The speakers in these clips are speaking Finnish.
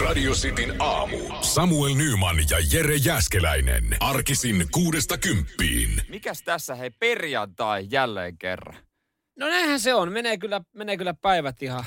Radio Cityn aamu. Samuel Nyman ja Jere Jäskeläinen. Arkisin kuudesta kymppiin. Mikäs tässä hei perjantai jälleen kerran? No näinhän se on. Menee kyllä, menee kyllä päivät ihan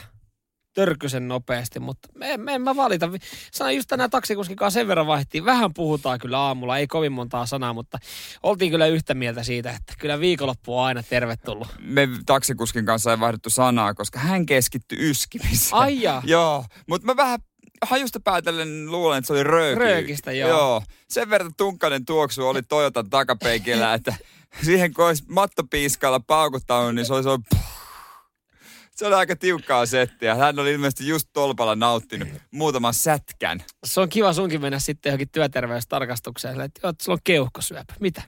törkysen nopeasti, mutta me, me en mä valita. Sanoin just tänään taksikuskin kanssa sen verran vaihtiin. Vähän puhutaan kyllä aamulla, ei kovin montaa sanaa, mutta oltiin kyllä yhtä mieltä siitä, että kyllä viikonloppu on aina tervetullut. Me taksikuskin kanssa ei vaihdettu sanaa, koska hän keskittyi yskimiseen. Ai jaa. joo, mutta mä vähän hajusta päätellen luulen, että se oli rööki. Röökistä, joo. joo. Sen verran tunkkainen tuoksu oli Toyotan takapeikillä, että siihen kun olisi mattopiiskalla paukuttanut, niin se olisi ollut se oli aika tiukkaa settiä. Hän oli ilmeisesti just tolpalla nauttinut muutaman sätkän. Se on kiva sunkin mennä sitten johonkin työterveystarkastukseen, että joo, että sulla on keuhkosyöpä. Mitä?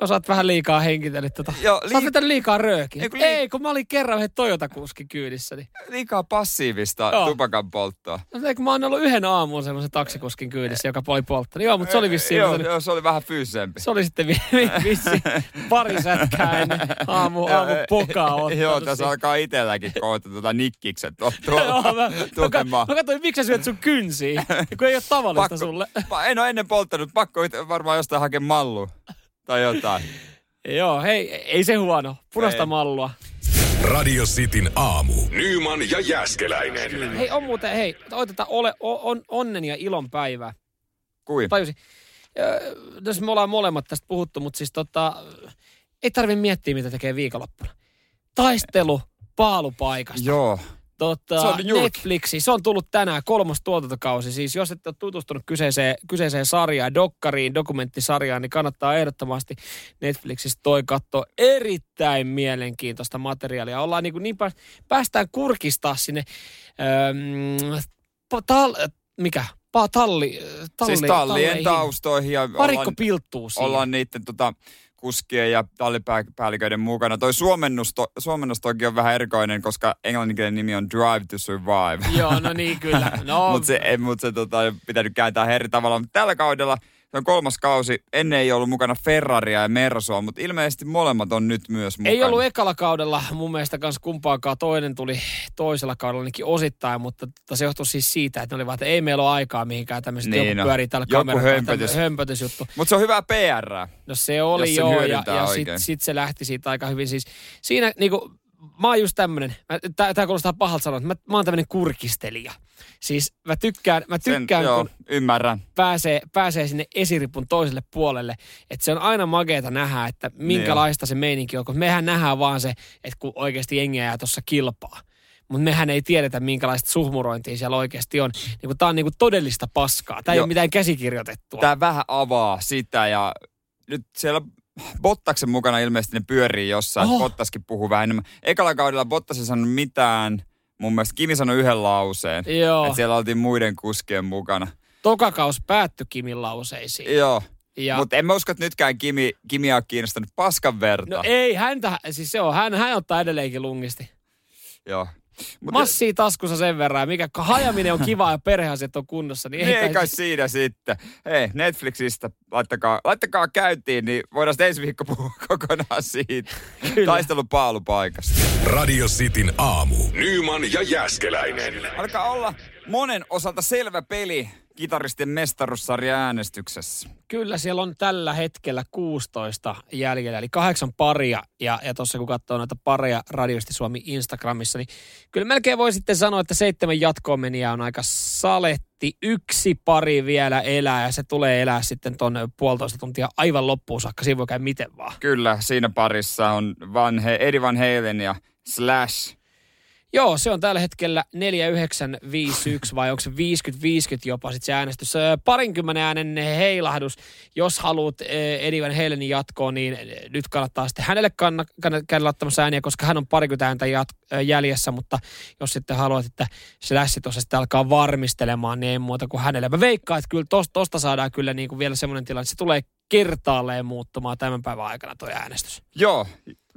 Osaat vähän liikaa henkitellyt tota. Joo, li- Sä oot liikaa röökiä. Ei kun, li- Ei, kun mä olin kerran yhden Toyota-kuskin kyydissä. Niin... Liikaa passiivista Joo. tupakan polttoa. No, kun mä oon ollut yhden aamun semmoisen taksikuskin kyydissä, joka oli polttanut. Joo, mutta se oli vissiin... Joo, joo, se oli vähän fyysisempi. Se oli sitten vi- vi- vissi pari sätkää ennen aamu, aamu pokaa ottanut. Joo, tässä alkaa itselläkin kohta tuota nikkikset tuolla Joo, mä, mä, mä katsoin, miksi sä syöt sun kynsiä, kun ei ole tavallista pakko, sulle. en ole ennen polttanut, pakko varmaan jostain hakea mallu tai jotain. Joo, hei, ei se huono. Punaista mallua. Radio Cityn aamu. Nyman ja Jäskeläinen. Hei, on muuten, hei, otetaan ole, on, onnen ja ilon päivä. Kuin? Tajusin. Tässä me ollaan molemmat tästä puhuttu, mutta siis tota, ei tarvi miettiä, mitä tekee viikonloppuna. Taistelu paalupaikasta. Joo. Tota, se on Netflixi. Se on tullut tänään kolmas tuotantokausi. Siis jos et ole tutustunut kyseiseen, kyseiseen sarjaan, dokkariin, dokumenttisarjaan, niin kannattaa ehdottomasti Netflixistä toi katsoa erittäin mielenkiintoista materiaalia. Ollaan niin, kuin niin pääs, päästään kurkistaa sinne ähm, tal, mikä? Pa, talli, talli, siis tallien talleihin. taustoihin. Ja Parikko ollaan, pilttuu siihen. Ollaan niiden tota, kuskien ja tallipäälliköiden mukana. Toi suomennus, to, suomennus toki on vähän erikoinen, koska englanninkielinen nimi on Drive to Survive. Joo, no niin kyllä. No. Mutta se, mut se tota, pitänyt kääntää eri tavalla. Mutta tällä kaudella – se on kolmas kausi. Ennen ei ollut mukana Ferraria ja Mersua, mutta ilmeisesti molemmat on nyt myös mukana. Ei ollut ekalla kaudella mun mielestä kanssa kumpaakaan. Toinen tuli toisella kaudella ainakin osittain, mutta se johtui siis siitä, että ne olivat, että ei meillä ole aikaa mihinkään tämmöiset niin, joku no. pyörii tällä joku hömpötys. hömpötysjuttu. Mutta se on hyvä PR. No se oli joo, ja, ja sitten sit se lähti siitä aika hyvin. Siis siinä niinku, mä oon just tämmönen, tää, kuulostaa pahalta sanoa, että mä, mä oon tämmönen kurkistelija. Siis mä tykkään, mä tykkään Sen, joo, kun ymmärrän. Pääsee, pääsee sinne esiripun toiselle puolelle. Että se on aina mageeta nähdä, että minkälaista niin se meininki on. Kun mehän nähdään vaan se, että kun oikeasti jengiä jää tuossa kilpaa. Mutta mehän ei tiedetä, minkälaista suhmurointia siellä oikeasti on. Niin tämä on niin todellista paskaa. Tämä ei ole mitään käsikirjoitettua. Tämä vähän avaa sitä ja nyt siellä Bottaksen mukana ilmeisesti ne pyörii jossain. Oh. Bottaskin puhuu vähän enemmän. Ekalla kaudella Bottas ei sanonut mitään. Mun mielestä Kimi sanoi yhden lauseen. Joo. Että siellä oltiin muiden kuskien mukana. Tokakaus päättyi Kimin lauseisiin. Joo. Ja... Mutta en mä usko, että nytkään Kimi, Kimi on kiinnostanut paskan verta. No ei, häntä, siis se on, hän, hän ottaa edelleenkin lungisti. Joo. Mut Massia taskussa sen verran, mikä hajaminen on kiva ja perheasiat on kunnossa. Niin, niin ei, kai siinä sitten. Hei, Netflixistä laittakaa, laittakaa käyntiin, niin voidaan sitten ensi viikko puhua kokonaan siitä. Kyllä. Taistelun paalupaikasta. Radio Cityn aamu. Nyman ja Jäskeläinen. Alkaa olla monen osalta selvä peli kitaristien mestaruussarja äänestyksessä. Kyllä, siellä on tällä hetkellä 16 jäljellä, eli kahdeksan paria. Ja, ja tuossa kun katsoo noita pareja Radiosti Suomi Instagramissa, niin kyllä melkein voi sitten sanoa, että seitsemän jatkoon on aika saletti. Yksi pari vielä elää ja se tulee elää sitten tuon puolitoista tuntia aivan loppuun saakka. Siinä voi käydä miten vaan. Kyllä, siinä parissa on Van He- Eddie Van Halen ja Slash Joo, se on tällä hetkellä 4951 vai onko se 50-50 jopa sitten se äänestys. Parinkymmenen äänen heilahdus. Jos haluat Eddie Van Halenin jatkoon, niin nyt kannattaa sitten hänelle kann- kann- käydä laittamassa ääniä, koska hän on parikymmentä ääntä jat- jäljessä, mutta jos sitten haluat, että se lässi tuossa sitten alkaa varmistelemaan, niin ei muuta kuin hänelle. Mä veikkaan, että kyllä tosta, tosta saadaan kyllä niin kuin vielä semmoinen tilanne, että se tulee kertaalleen muuttumaan tämän päivän aikana tuo äänestys. Joo,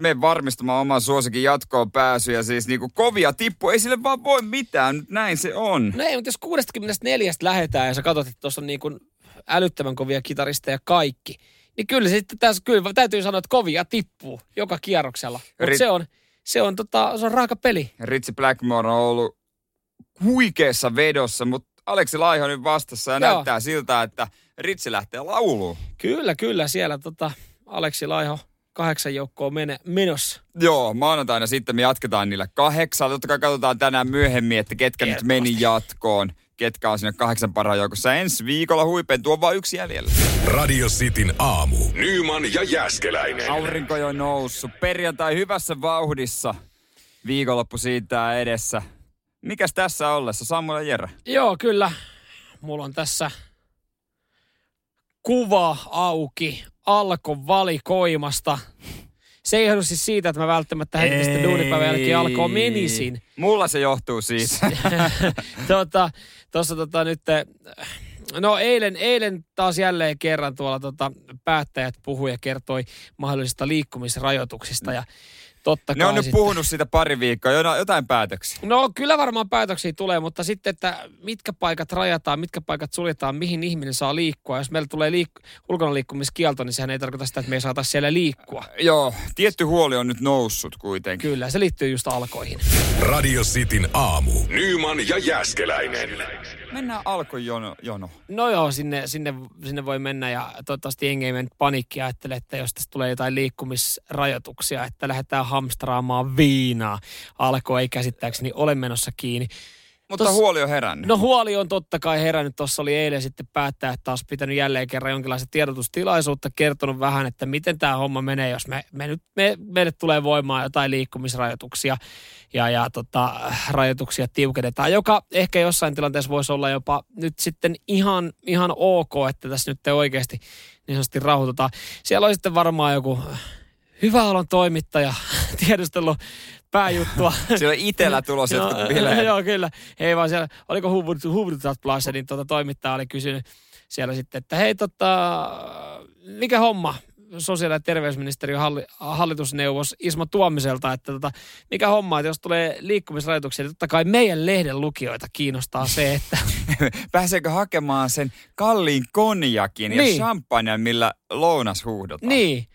me varmistamaan oman suosikin jatkoon pääsyä. Siis niinku kovia tippu, ei sille vaan voi mitään, nyt näin se on. No ei, mutta jos 64 lähetään ja sä katsot, että tuossa on niinku älyttömän kovia kitaristeja kaikki, niin kyllä sitten tässä, kyllä täytyy sanoa, että kovia tippuu joka kierroksella. Mutta Rit- se on, se on, tota, se on raaka peli. Ritsi Blackmore on ollut huikeassa vedossa, mutta Aleksi Laiho nyt vastassa ja Joo. näyttää siltä, että Ritsi lähtee lauluun. Kyllä, kyllä. Siellä tota, Aleksi Laiho kahdeksan joukkoa mene, menossa. Joo, maanantaina sitten me jatketaan niillä kahdeksalla. Totta kai katsotaan tänään myöhemmin, että ketkä nyt meni jatkoon. Ketkä on sinne kahdeksan parhaan joukossa. Ensi viikolla huipentuu on vain yksi jäljellä. Radio Cityn aamu. Nyman ja Jäskeläinen. Aurinko jo noussut. Perjantai hyvässä vauhdissa. Viikonloppu siitä edessä. Mikäs tässä ollessa? Samuel ja Jere. Joo, kyllä. Mulla on tässä kuva auki alkon valikoimasta. Se ei johdu siis siitä, että mä välttämättä heti sitten duunipäivän jälkeen alkoon menisin. Mulla se johtuu siis. tota, tuossa tota nyt, eh, no eilen, eilen taas jälleen kerran tuolla tota, päättäjät puhui ja kertoi mahdollisista liikkumisrajoituksista ja totta ne on nyt sitten- puhunut siitä pari viikkoa. Jota- Jotain päätöksiä. No kyllä varmaan päätöksiä tulee, mutta sitten, että mitkä paikat rajataan, mitkä paikat suljetaan, mihin ihminen saa liikkua. Jos meillä tulee liik- ulkona liikkumiskielto, niin sehän ei tarkoita sitä, että me ei saataisi siellä liikkua. Joo, tietty huoli on nyt noussut kuitenkin. Kyllä, se liittyy just alkoihin. Radio Cityn aamu. Nyman ja Jäskeläinen. Mennään alkoi jono. jono. No joo, sinne, sinne, sinne voi mennä ja toivottavasti jengi ei mennyt panikkia ajattele, että jos tästä tulee jotain liikkumisrajoituksia, että lähdetään hamstraamaan viinaa. Alko ei käsittääkseni ole menossa kiinni. Mutta Tos- huoli on herännyt. No huoli on totta kai herännyt. Tuossa oli eilen sitten päättää, että taas pitänyt jälleen kerran jonkinlaista tiedotustilaisuutta, kertonut vähän, että miten tämä homma menee, jos me, me nyt, me, meille tulee voimaan jotain liikkumisrajoituksia ja, ja tota, rajoituksia tiukennetaan, joka ehkä jossain tilanteessa voisi olla jopa nyt sitten ihan, ihan ok, että tässä nyt oikeasti niin sanotusti rauhoitutaan. Siellä on sitten varmaan joku hyvä olon toimittaja tiedustellut pääjuttua. Siellä on itellä tulossa Joo, jotkut bileet. Joo, kyllä. Ei vaan siellä, oliko Hubert niin tuota, toimittaja oli kysynyt siellä sitten, että hei tota, mikä homma? Sosiaali- ja terveysministeriön halli, hallitusneuvos Ismo Tuomiselta, että tota, mikä homma, että jos tulee liikkumisrajoituksia, niin totta kai meidän lehden lukijoita kiinnostaa se, että Pääseekö hakemaan sen kalliin konjakin ja Niin. champagnen, millä lounas huuhdotaan? niin,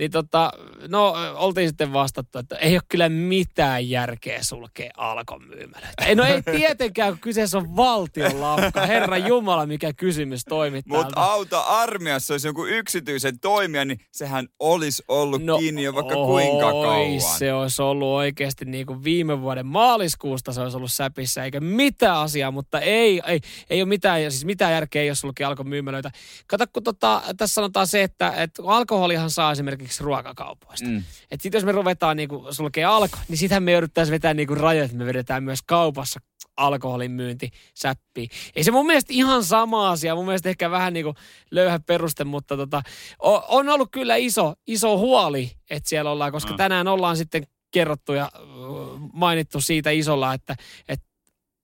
niin tota, no oltiin sitten vastattu, että ei ole kyllä mitään järkeä sulkea alkon myymälöitä. Ei, no ei tietenkään, kun kyseessä on valtion lapka. Herra Jumala, mikä kysymys toimittajalta. Mutta auta armiassa, jos joku yksityisen toimija, niin sehän olisi ollut no, kiinni jo vaikka kuinka oi, kauan. se olisi ollut oikeasti niin kuin viime vuoden maaliskuusta se olisi ollut säpissä, eikä mitään asiaa, mutta ei, ei, ei ole mitään, siis mitään järkeä, jos sulkee alkon myymälöitä. Kato, kun tota, tässä sanotaan se, että, että alkoholihan saa esimerkiksi ruokakaupoista. Mm. Että sitten jos me ruvetaan niin kuin sulkee alko, niin sitähän me jouduttaisiin vetää niin kuin rajoja, että me vedetään myös kaupassa alkoholin myynti säppiin. Ei se mun mielestä ihan sama asia, mun mielestä ehkä vähän niin kuin löyhä peruste, mutta tota, on ollut kyllä iso, iso huoli, että siellä ollaan, koska Mm. tänään ollaan sitten kerrottu ja mainittu siitä isolla, että, että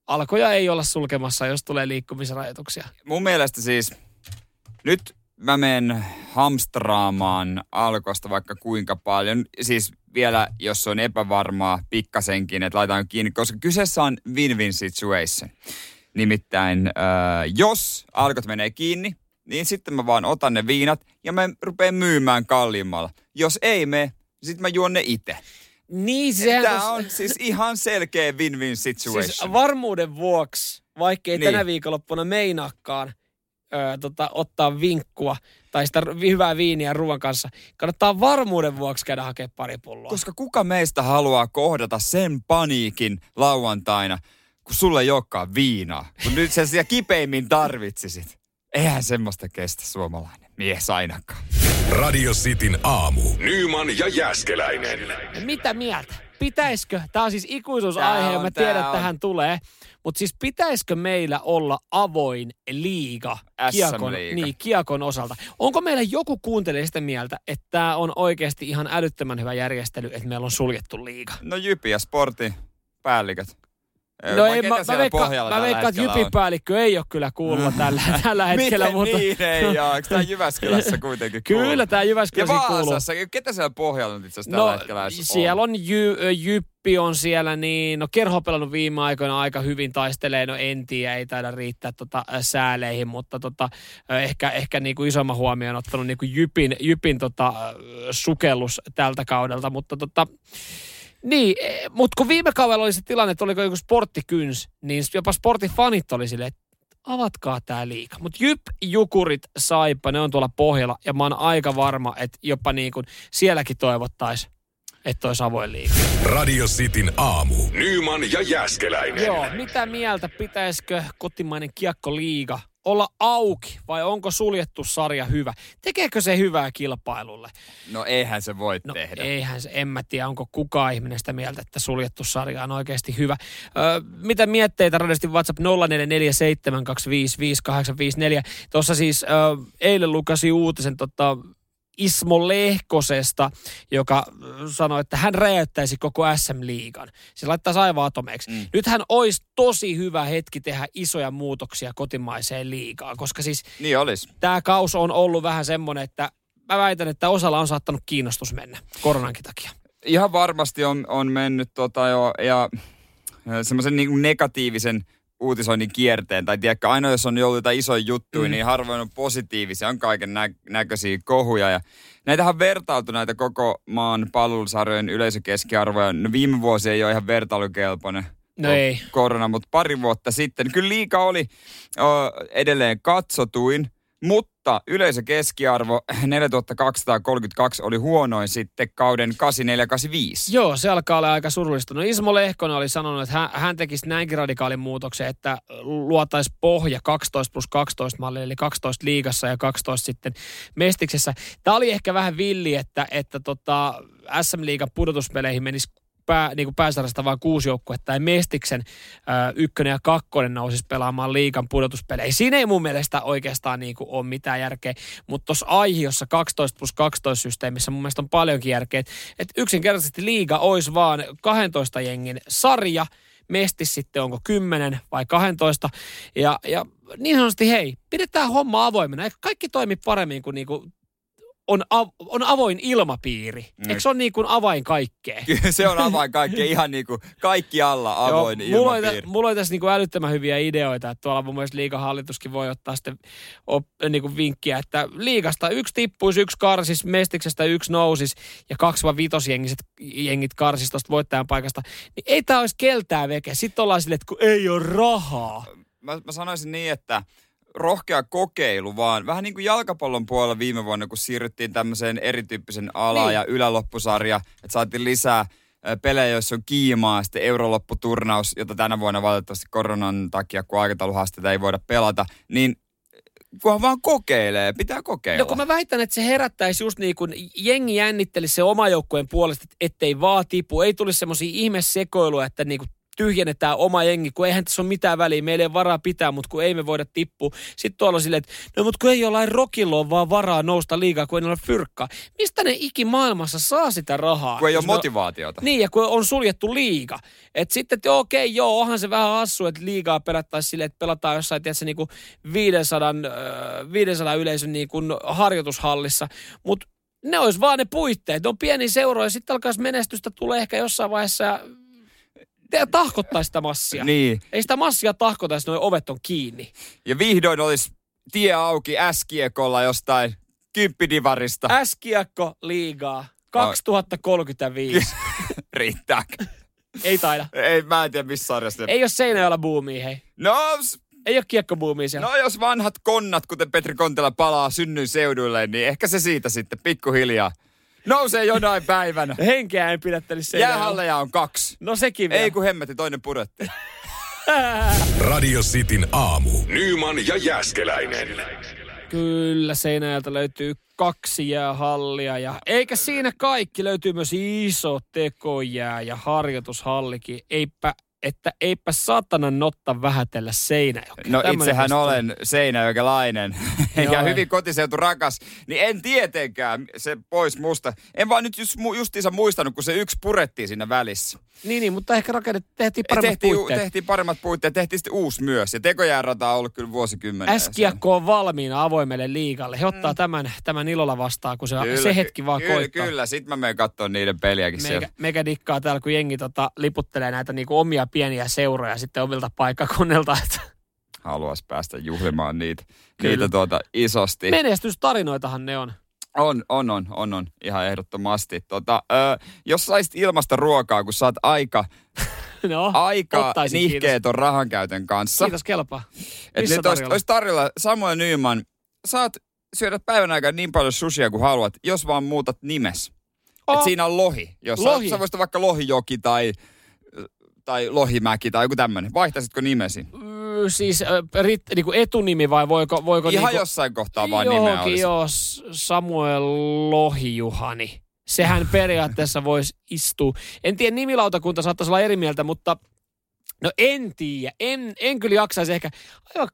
alkoja ei olla sulkemassa, jos tulee liikkumisrajoituksia. Mun mielestä siis, nyt mä menen hamstraamaan alkosta vaikka kuinka paljon. Siis vielä, jos on epävarmaa pikkasenkin, että laitan kiinni, koska kyseessä on win-win situation. Nimittäin, äh, jos alkot menee kiinni, niin sitten mä vaan otan ne viinat ja mä rupean myymään kalliimmalla. Jos ei me, sitten mä juon ne itse. Niin, sehän Tämä on siis ihan selkeä win-win situation. Siis varmuuden vuoksi, vaikkei Niin. tänä viikonloppuna meinaakaan ö, tota, ottaa vinkkua tai sitä hyvää viiniä ruoan kanssa, kannattaa varmuuden vuoksi käydä hakemaan pari pulloa. Koska kuka meistä haluaa kohdata sen paniikin lauantaina, kun sulle ei olekaan viinaa, kun nyt sen siellä kipeimmin tarvitsisit. Eihän semmoista kestä suomalainen mies ainakaan. Radio Cityn aamu. Nyman ja Jäskeläinen. Mitä mieltä? Pitäisikö, tämä on siis ikuisuusaihe Tää ja mä tiedän, että tähän tulee, mutta siis pitäisikö meillä olla avoin liiga kiekon, niin, kiekon osalta? Onko meillä joku kuuntelija sitä mieltä, että tämä on oikeasti ihan älyttömän hyvä järjestely, että meillä on suljettu liiga? No Jypi ja Sportin päälliköt. No ei, mä, mä, veikkaan, mä tällä veikkaan, että on? Jypin päällikkö ei ole kyllä kuulla tällä, tällä hetkellä. Miten mutta, niin ei ole? Eikö tämä Jyväskylässä kuitenkin kuulu? Kyllä tämä Ja Jyväskylässä kuuluu. Vaasassa, ketä siellä pohjalla nyt itse asiassa tällä No hetkellä edes siellä on jy, Jyppi on siellä, niin no Kerho on pelannut viime aikoina aika hyvin taistelee, no en tiedä, ei taida riittää tota, sääleihin, mutta tota, ehkä, ehkä niinku isomman huomioon ottanut niinku Jypin, Jypin tota, sukellus tältä kaudelta, mutta tota, niin, mutta kun viime kaudella oli se tilanne, että oliko joku sporttikyns, niin jopa sportifanit oli silleen, että avatkaa tää liiga. Mutta Jyp, Jukurit, Saipa, ne on tuolla pohjalla ja mä oon aika varma, että jopa niin kuin sielläkin toivottaisiin, että olisi avoin liiga. Radio Cityn aamu. Nyman ja Jäskeläinen. Joo, mitä mieltä pitäisikö kotimainen kiekkoliiga olla auki vai onko suljettu sarja hyvä? Tekeekö se hyvää kilpailulle? No eihän se voi No tehdä. eihän se, en mä tiedä, onko kukaan ihminen sitä mieltä, että suljettu sarja on oikeasti hyvä. Öö, mitä mietteitä radiosti WhatsApp 0447255854. Tuossa siis öö, eilen lukasi uutisen tota, Ismo Lehkosesta, joka ö, sanoi, että hän räjäyttäisi koko SM-liigan. Se laittaisi aivan atomeiksi. Mm. Nythän olisi tosi hyvä hetki tehdä isoja muutoksia kotimaiseen liigaan, koska siis Niin olis. tämä kaus on ollut vähän semmoinen, että mä väitän, että osalla on saattanut kiinnostus mennä koronankin takia. Ihan varmasti on, on mennyt tota jo, ja semmoisen niin negatiivisen uutisoinnin kierteen. Tai tiedätkö, aina jos on ollut jotain isoja juttuja, mm. niin harvoin on positiivisia, on kaiken nä- näköisiä kohuja. Ja näitähän on vertailtu näitä koko maan palvelusarjojen yleisökeskiarvoja. No viime vuosi ei ole ihan vertailukelpoinen. No ei. Korona, mutta pari vuotta sitten. Kyllä liika oli ö, edelleen katsotuin, mutta yleisökeskiarvo 4232 oli huonoin sitten kauden 8485. Joo, se alkaa olla aika surullista. No Ismo Lehkonen oli sanonut, että hän, hän tekisi näinkin radikaalin muutoksen, että luotaisi pohja 12 plus 12 malli, eli 12 liigassa ja 12 sitten Mestiksessä. Tämä oli ehkä vähän villi, että, että tota, SM-liigan pudotuspeleihin menisi pää, niin kuin pääsarjasta vain kuusi joukkuetta ja Mestiksen ö, ykkönen ja kakkonen nousisi pelaamaan liigan pudotuspeleihin. Siinä ei mun mielestä oikeastaan niin kuin ole mitään järkeä, mutta tuossa aihiossa 12 plus 12 systeemissä mun mielestä on paljonkin järkeä, että et yksinkertaisesti liiga olisi vaan 12 jengin sarja, Mestis sitten onko 10 vai 12. Ja, ja niin sanotusti, hei, pidetään homma avoimena. Kaikki toimi paremmin kuin niinku on, av, on avoin ilmapiiri. Mm. Eikö se ole niin kuin avain kaikkeen? Kyllä se on avain kaikkea, ihan niin kuin kaikki alla avoin Joo, mulla, oli, ilmapiiri. tä- mulla oli tässä niinku älyttömän hyviä ideoita, että tuolla mun mielestä liigahallituskin voi ottaa sitten op, niinku vinkkiä, että liigasta yksi tippuisi, yksi karsis, mestiksestä yksi nousis ja kaksi vai vitosjengiset jengit karsis tuosta voittajan paikasta, niin ei tämä olisi keltää veke. Sitten ollaan silleen, että kun ei ole rahaa. Mä, mä sanoisin niin, että rohkea kokeilu vaan. Vähän niin kuin jalkapallon puolella viime vuonna, kun siirryttiin tämmöiseen erityyppisen ala- Niin. ja yläloppusarja, että saatiin lisää pelejä, joissa on kiimaa, sitten eurolopputurnaus, jota tänä vuonna valitettavasti koronan takia, kun aikatauluhaasteita ei voida pelata, niin kunhan vaan kokeilee, pitää kokeilla. No kun mä väitän, että se herättäisi just niin kuin jengi jännittelisi se oma joukkueen puolesta, ettei vaan tipu. Ei tulisi semmoisia ihmesekoiluja, että niin kuin tyhjennetään oma jengi, kun eihän tässä ole mitään väliä, meillä ei ole varaa pitää, mutta kun ei me voida tippua. Sitten tuolla silleen, että no mutta kun ei jollain rokilla ole vaan varaa nousta liikaa, kun ei ole fyrkkaa. Mistä ne ikimaailmassa saa sitä rahaa? kun ei ole on- motivaatiota. Niin, ja kun on suljettu liiga. Että sitten, että okei, joo, onhan se vähän hassu, että liigaa pelattaisiin silleen, että pelataan jossain, tiedätkö, niin kuin 500, äh, 500 yleisön niin kuin harjoitushallissa. Mutta ne olisi vaan ne puitteet. Ne on pieni seura ja sitten alkaisi menestystä tulee ehkä jossain vaiheessa ja te- tahkottaisi sitä massia. Niin. Ei sitä massia tahkota, jos noi ovet on kiinni. Ja vihdoin olisi tie auki S-kiekolla jostain kymppidivarista. Äskiakko liigaa 2035. Riittääkö? Ei taida. Ei, mä en tiedä missä sarjassa. Ei ole Seinäjoella buumia, hei. No, Ei ole kiekkobuumia siellä. no, jos vanhat konnat, kuten Petri Kontela, palaa synnyin seuduille, niin ehkä se siitä sitten pikkuhiljaa nousee jonain päivänä. Henkeä en pidättelisi Seinäjoella. Jäähalleja on kaksi. No sekin vielä. Ei kun hemmetti, toinen pudotti. Radio Cityn aamu. Nyman ja Jäskeläinen. Kyllä, Seinäjältä löytyy kaksi jäähallia ja eikä siinä kaikki, löytyy myös iso tekojää ja harjoitushallikin. Eipä, että eipä satana notta vähätellä Seinäjoki. No Tämmönen itsehän viesti. olen seinäjokelainen ja ei. hyvin kotiseutu rakas, niin en tietenkään se pois musta. En vaan nyt just, justiinsa muistanut, kun se yksi purettiin siinä välissä. Niin, niin, mutta ehkä rakennettiin, tehtiin paremmat tehtiin, puitteet. tehtiin paremmat puitteet, tehtiin sitten uusi myös. Ja tekojäärata on ollut kyllä vuosikymmenen. Äskiakko on valmiina avoimelle liigalle. He ottaa tämän, tämän ilolla vastaan, kun se, se hetki vaan kyllä, koittaa. Kyllä, sit mä menen katsoa niiden peliäkin Meikä, siellä. meikä dikkaa täällä, kun jengi tota, liputtelee näitä niinku omia pieniä seuroja sitten omilta paikkakunnilta. Että Haluais päästä juhlimaan niitä, Kyllä. niitä tuota isosti. menestystarinoitahan ne on. On, on, on, on, on, ihan ehdottomasti. Tota, ö, jos saisit ilmasta ruokaa, kun saat aika No, aika nihkeet on rahankäytön kanssa. Kiitos, kelpaa. Et Missä nyt olisi, tarjolla? olisi tarjolla Samuel Nyman, saat syödä päivän aikana niin paljon sushia kuin haluat, jos vaan muutat nimes. Oh. Et siinä on lohi. Jos lohi. Sä, sä voisit vaikka lohijoki tai, tai lohimäki tai joku tämmöinen. Vaihtaisitko nimesi? Siis rit, niinku etunimi vai voiko, voiko Ihan niinku, jossain kohtaa vaan nimeä olisi. joo, Samuel Lohijuhani. Sehän periaatteessa voisi istua. En tiedä, nimilautakunta saattaisi olla eri mieltä, mutta no en tiedä. En, en kyllä jaksaisi ehkä aivan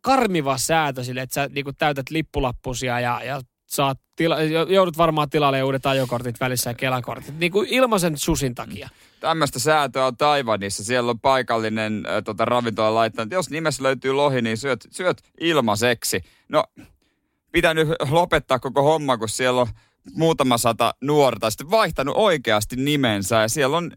karmiva säätö sille, että sä niinku täytät lippulappusia ja, ja saat tila, joudut varmaan tilalle uudet ajokortit välissä ja kelakortit. Niin kuin ilmaisen susin takia. Tämmöistä säätöä on Taivanissa. Siellä on paikallinen äh, tota, ravintola laittanut, jos nimessä löytyy lohi, niin syöt, syöt ilmaiseksi. No, pitää nyt lopettaa koko homma, kun siellä on muutama sata nuorta sitten vaihtanut oikeasti nimensä. Ja siellä on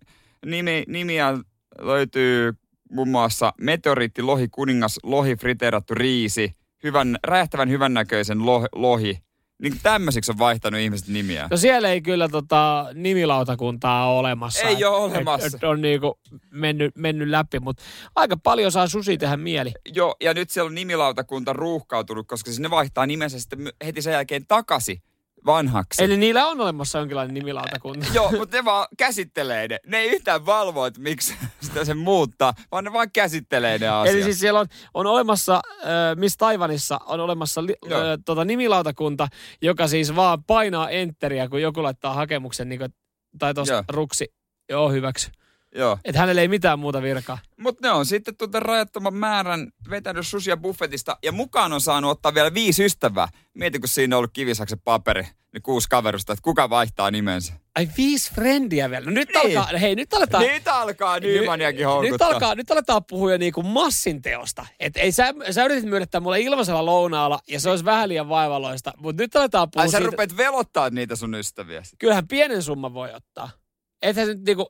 nimi, nimiä löytyy muun muassa meteoriitti, lohi, kuningas, lohi, friteerattu riisi, hyvän, räjähtävän hyvännäköisen lohi. Niin tämmöisiksi on vaihtanut ihmiset nimiä. No siellä ei kyllä tota, nimilautakuntaa ole olemassa. Ei ole Et- olemassa. Et, et on niinku mennyt, mennyt läpi, mutta aika paljon saa susi tehdä mieli. Joo, ja nyt siellä on nimilautakunta ruuhkautunut, koska sinne vaihtaa nimensä sitten heti sen jälkeen takaisin vanhaksi. Eli niillä on olemassa jonkinlainen nimilautakunta. Joo, mutta ne vaan käsittelee ne. Ne ei yhtään valvo, että miksi sitä sen muuttaa, vaan ne vaan käsittelee ne asiat. Eli siis siellä on, on olemassa, äh, missä Taivanissa on olemassa li, äh, tota nimilautakunta, joka siis vaan painaa enteriä, kun joku laittaa hakemuksen, niin kuin, tai tuossa ruksi, joo hyväksy. Joo. Että hänellä ei mitään muuta virkaa. Mutta ne on sitten tuota rajattoman määrän vetänyt susia buffetista ja mukaan on saanut ottaa vielä viisi ystävää. Mieti, kun siinä on ollut kivisaksen paperi, niin kuusi kaverusta, että kuka vaihtaa nimensä. Ai viisi frendiä vielä. No nyt Niin. alkaa, hei nyt aletaan. Nyt alkaa Nymaniakin nyt, houkuttaa. alkaa, nyt aletaan puhua niinku massin teosta. Et ei sä, sä yritit myönnettää mulle ilmaisella lounaalla ja se olisi vähän liian vaivalloista. Mutta nyt aletaan puhua Ai sä siitä, rupeat velottaa niitä sun ystäviä. kyllähän pienen summan voi ottaa. Ethän se nyt niinku,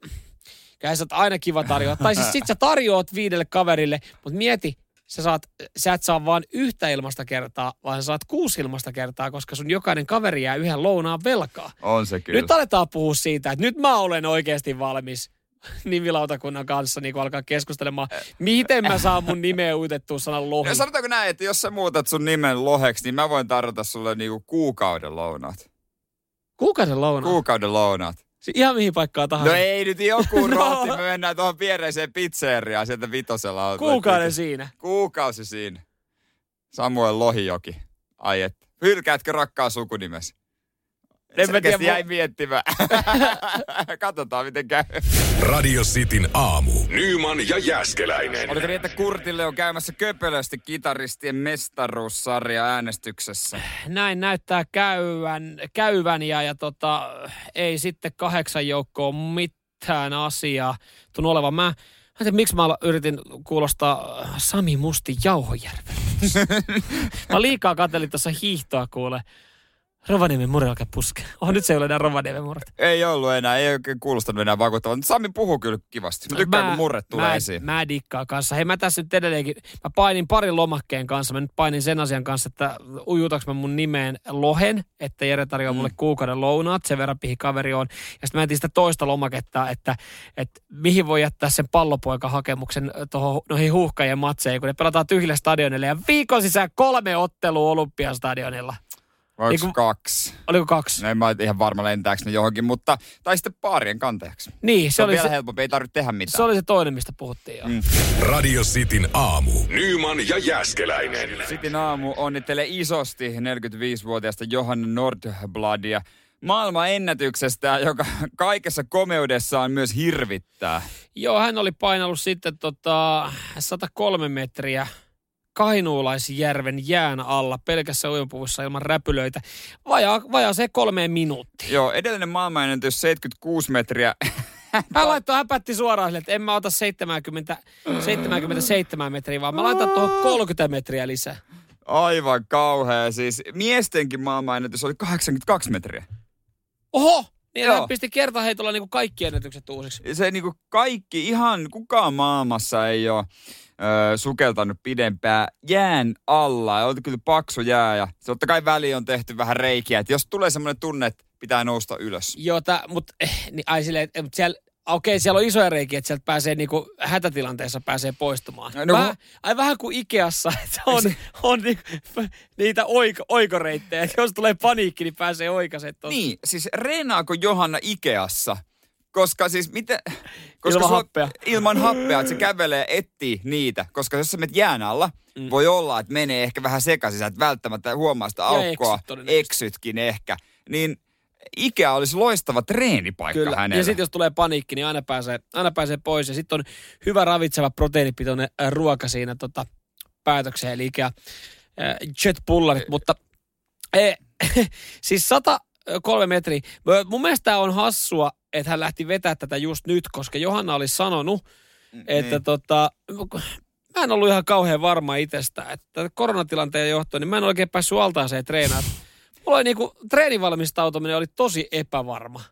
kyllähän sä oot aina kiva tarjoa. tai siis sit sä tarjoat viidelle kaverille, mutta mieti, sä, saat, sä et saa vaan yhtä ilmasta kertaa, vaan sä saat kuusi ilmasta kertaa, koska sun jokainen kaveri jää yhden lounaan velkaa. On se kyllä. Nyt aletaan puhua siitä, että nyt mä olen oikeasti valmis nimilautakunnan kanssa niin alkaa keskustelemaan, miten mä saan mun nimeä uitettua sanan lohi. Ja sanotaanko näin, että jos sä muutat sun nimen loheksi, niin mä voin tarjota sulle niinku kuukauden lounaat. Kuukauden lounaa. Kuukauden lounaat. Si- Ihan mihin paikkaan tahansa. No ei nyt joku No. rohti, me mennään tuohon viereiseen pizzeriaan sieltä vitosella. on- Kuukauden siinä. Kuukausi siinä. Samuel Lohijoki. Ai et. Hylkäätkö rakkaa sukunimesi? En mä tiedä, jäi miettimään. Katsotaan miten käy. Radio Cityn aamu. Nyman ja Jäskeläinen. Oliko niin, että Kurtille on käymässä köpelösti kitaristien mestaruussarja äänestyksessä? Näin näyttää käyvän, käyvän ja, ja tota, ei sitten kahdeksan joukkoon mitään asiaa tunnu olevan. Mä, mä tiedä, miksi mä yritin kuulostaa Sami Musti Jauhojärven. mä liikaa katselin tuossa hiihtoa kuule. Rovaniemen murre alkaa puskea. Oh, nyt se ei ole enää Rovaniemen murre. Ei ollut enää, ei oikein kuulostanut enää vakuuttavalta. Mutta Sami puhuu kyllä kivasti. Mä tykkään, kun murret tulee mä, esiin. Mä dikkaan kanssa. Hei mä tässä nyt edelleenkin, mä painin parin lomakkeen kanssa. Mä nyt painin sen asian kanssa, että ujutaks mä mun nimeen Lohen, että Jere tarjoaa mm. mulle kuukauden lounaat, sen verran pihi kaveri on. Ja sitten mä etin sitä toista lomaketta, että, että mihin voi jättää sen pallopoikahakemuksen tuohon noihin huuhkajien matseihin, kun ne pelataan tyhjille stadionille ja viikon sisään kolme ottelua Olympiastadionilla. Vai onko Eiku- kaksi? Oliko kaksi? No en mä ole ihan varma lentääkö ne johonkin, mutta... Tai sitten paarien kantajaksi. Niin, Se, se on oli vielä se, helpompi, ei tarvitse tehdä mitään. se oli se toinen, mistä puhuttiin jo. Mm. Radio Cityn aamu. Nyman ja Jäskeläinen. Sitin aamu onnittelee isosti 45-vuotiaasta Johanna Nordbladia maailman ennätyksestä, joka kaikessa komeudessaan myös hirvittää. Joo, hän oli painellut sitten tota 103 metriä Kainuulaisjärven jään alla pelkässä uimapuvussa ilman räpylöitä. Vajaa, vajaa se kolmeen minuuttia. Joo, edellinen maailmanennätys 76 metriä. Hän laittoi, hän päätti suoraan sille, että en mä ota 70, 77 metriä, vaan mä laitan tuohon 30 metriä lisää. Aivan kauhea. Siis miestenkin maailmanennätys oli 82 metriä. Oho! Niin Joo. hän pisti kertaheitolla niin kuin kaikki ennätykset uusiksi. Se niinku kaikki, ihan kukaan maailmassa ei ole ö, sukeltanut pidempään jään alla. Ja oli kyllä paksu jää ja se totta kai väli on tehty vähän reikiä. Että jos tulee semmoinen tunne, että pitää nousta ylös. Joo, tää, mut, eh, niin, ai silleen, että, mut siellä okei, siellä on isoja reikiä, että sieltä pääsee niinku hätätilanteessa pääsee poistumaan. No, No, vähän, ai vähän kuin Ikeassa, että on, on ni, niitä oiko, oikoreittejä. että Jos tulee paniikki, niin pääsee tuossa. Niin, siis reenaako Johanna Ikeassa? Koska siis miten... Koska Ilman happea. Ilman happea, että se kävelee etsii niitä. Koska jos sä menet jään alla, mm. voi olla, että menee ehkä vähän sekaisin, sä et välttämättä huomaa sitä aukkoa. eksyt eksytkin ehkä. Niin Ikea olisi loistava treenipaikka Kyllä. hänelle. Ja sitten jos tulee paniikki, niin aina pääsee, aina pääsee pois. Ja sitten on hyvä ravitseva proteiinipitoinen äh, ruoka siinä tota, päätökseen, eli ikään äh, jetpullarit. Mutta eh, siis 103 metriä. Mä- Mun mielestä on hassua, että hän lähti vetää tätä just nyt, koska Johanna oli sanonut, että niin. tota, mä en ollut ihan kauhean varma itsestä, että koronatilanteen johtuen, niin mä en oikein päässyt altaaseen treenaamaan. Mulla oli niinku, treenivalmistautuminen oli tosi epävarma.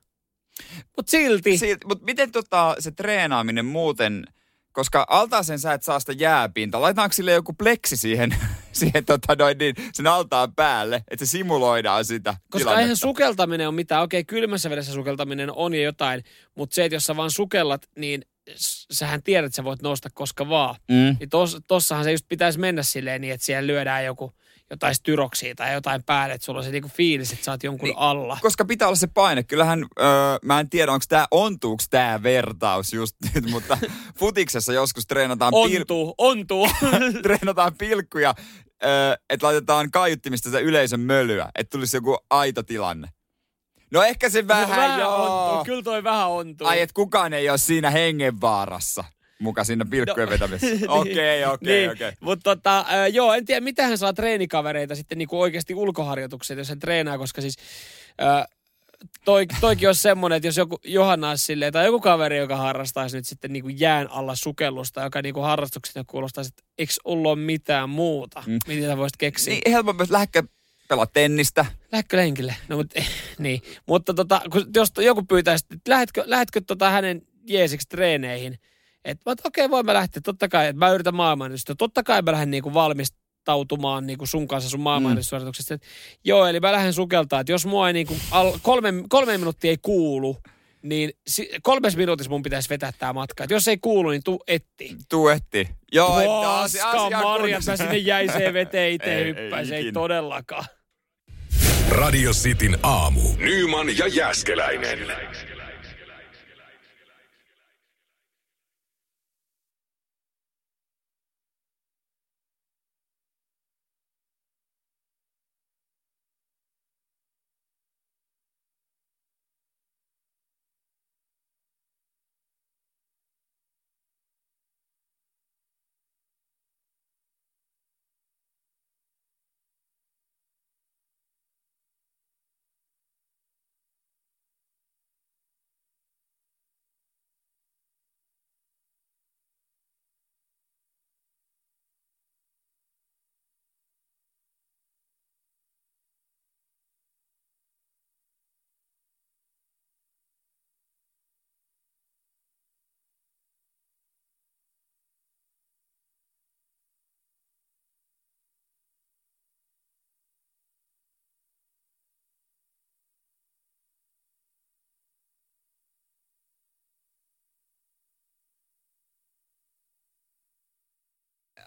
Mutta silti, Silti, mutta miten tota, se treenaaminen muuten, koska altaaseen sä et saa sitä jääpinta, laitetaanko sille joku pleksi siihen, siihen tota noin, niin, sen altaan päälle, että se simuloidaan sitä koska tilannetta? eihän sukeltaminen ole mitään. Okei, kylmässä vedessä sukeltaminen on jo jotain, mutta se, että jos sä vaan sukellat, niin sähän tiedät, että sä voit nousta koska vaan. Mm. Niin tos, tossahan se just pitäisi mennä silleen niin, että siellä lyödään joku jotain styroksia tai jotain päälle, että sulla on se niinku fiilis, että sä oot jonkun Niin, alla. Koska pitää olla se paine. Kyllähän, öö, mä en tiedä, onko tämä ontuuko tämä vertaus just nyt, mutta futiksessa joskus treenataan, pil- Ontuu, ontuu. treenataan pilkkuja, öö, että laitetaan kaiuttimista se yleisön mölyä, että tulisi joku aito tilanne. No ehkä se vähän, joo. ontuu, kyllä toi vähän ontuu. Ai, että kukaan ei ole siinä hengenvaarassa muka siinä pilkkujen No, vetämisessä. Okei, okei, niin, okei. Mutta tota, joo, en tiedä, mitä hän saa treenikavereita sitten niinku oikeasti ulkoharjoitukset, jos hän treenaa, koska siis äh, toi, toikin olisi semmoinen, että jos joku Johanna olisi silleen, tai joku kaveri, joka harrastaisi nyt sitten niinku jään alla sukellusta, joka niinku harrastuksena kuulostaisi, että eikö ollut mitään muuta, mm. mitä sä voisit keksiä. Niin helpompi, että lähdekö pelaa tennistä. Lähdekö lenkille? No, mutta, niin. mutta tota, kun, jos joku pyytäisi, että lähdetkö, lähdetkö tota hänen jeesiksi treeneihin, että okei, okay, voin mä lähteä, totta kai, että mä yritän maailmanennätystä. Totta kai mä lähden niinku valmistautumaan niinku sun kanssa sun maailmanennätyssuorituksesta. Mm. Joo, eli mä lähden sukeltaa, että jos mua ei niinku al, kolme, kolme minuuttia ei kuulu, niin si, kolmes minuutissa mun pitäisi vetää tää matka. Et jos ei kuulu, niin tuu etti. Tuetti. Joo, että asia, Paska asia marjat, mä sinne jäiseen veteen itse Ei, ei hyppäisin, ei, ei todellakaan. Radio Cityn aamu. Nyman ja Jäskeläinen.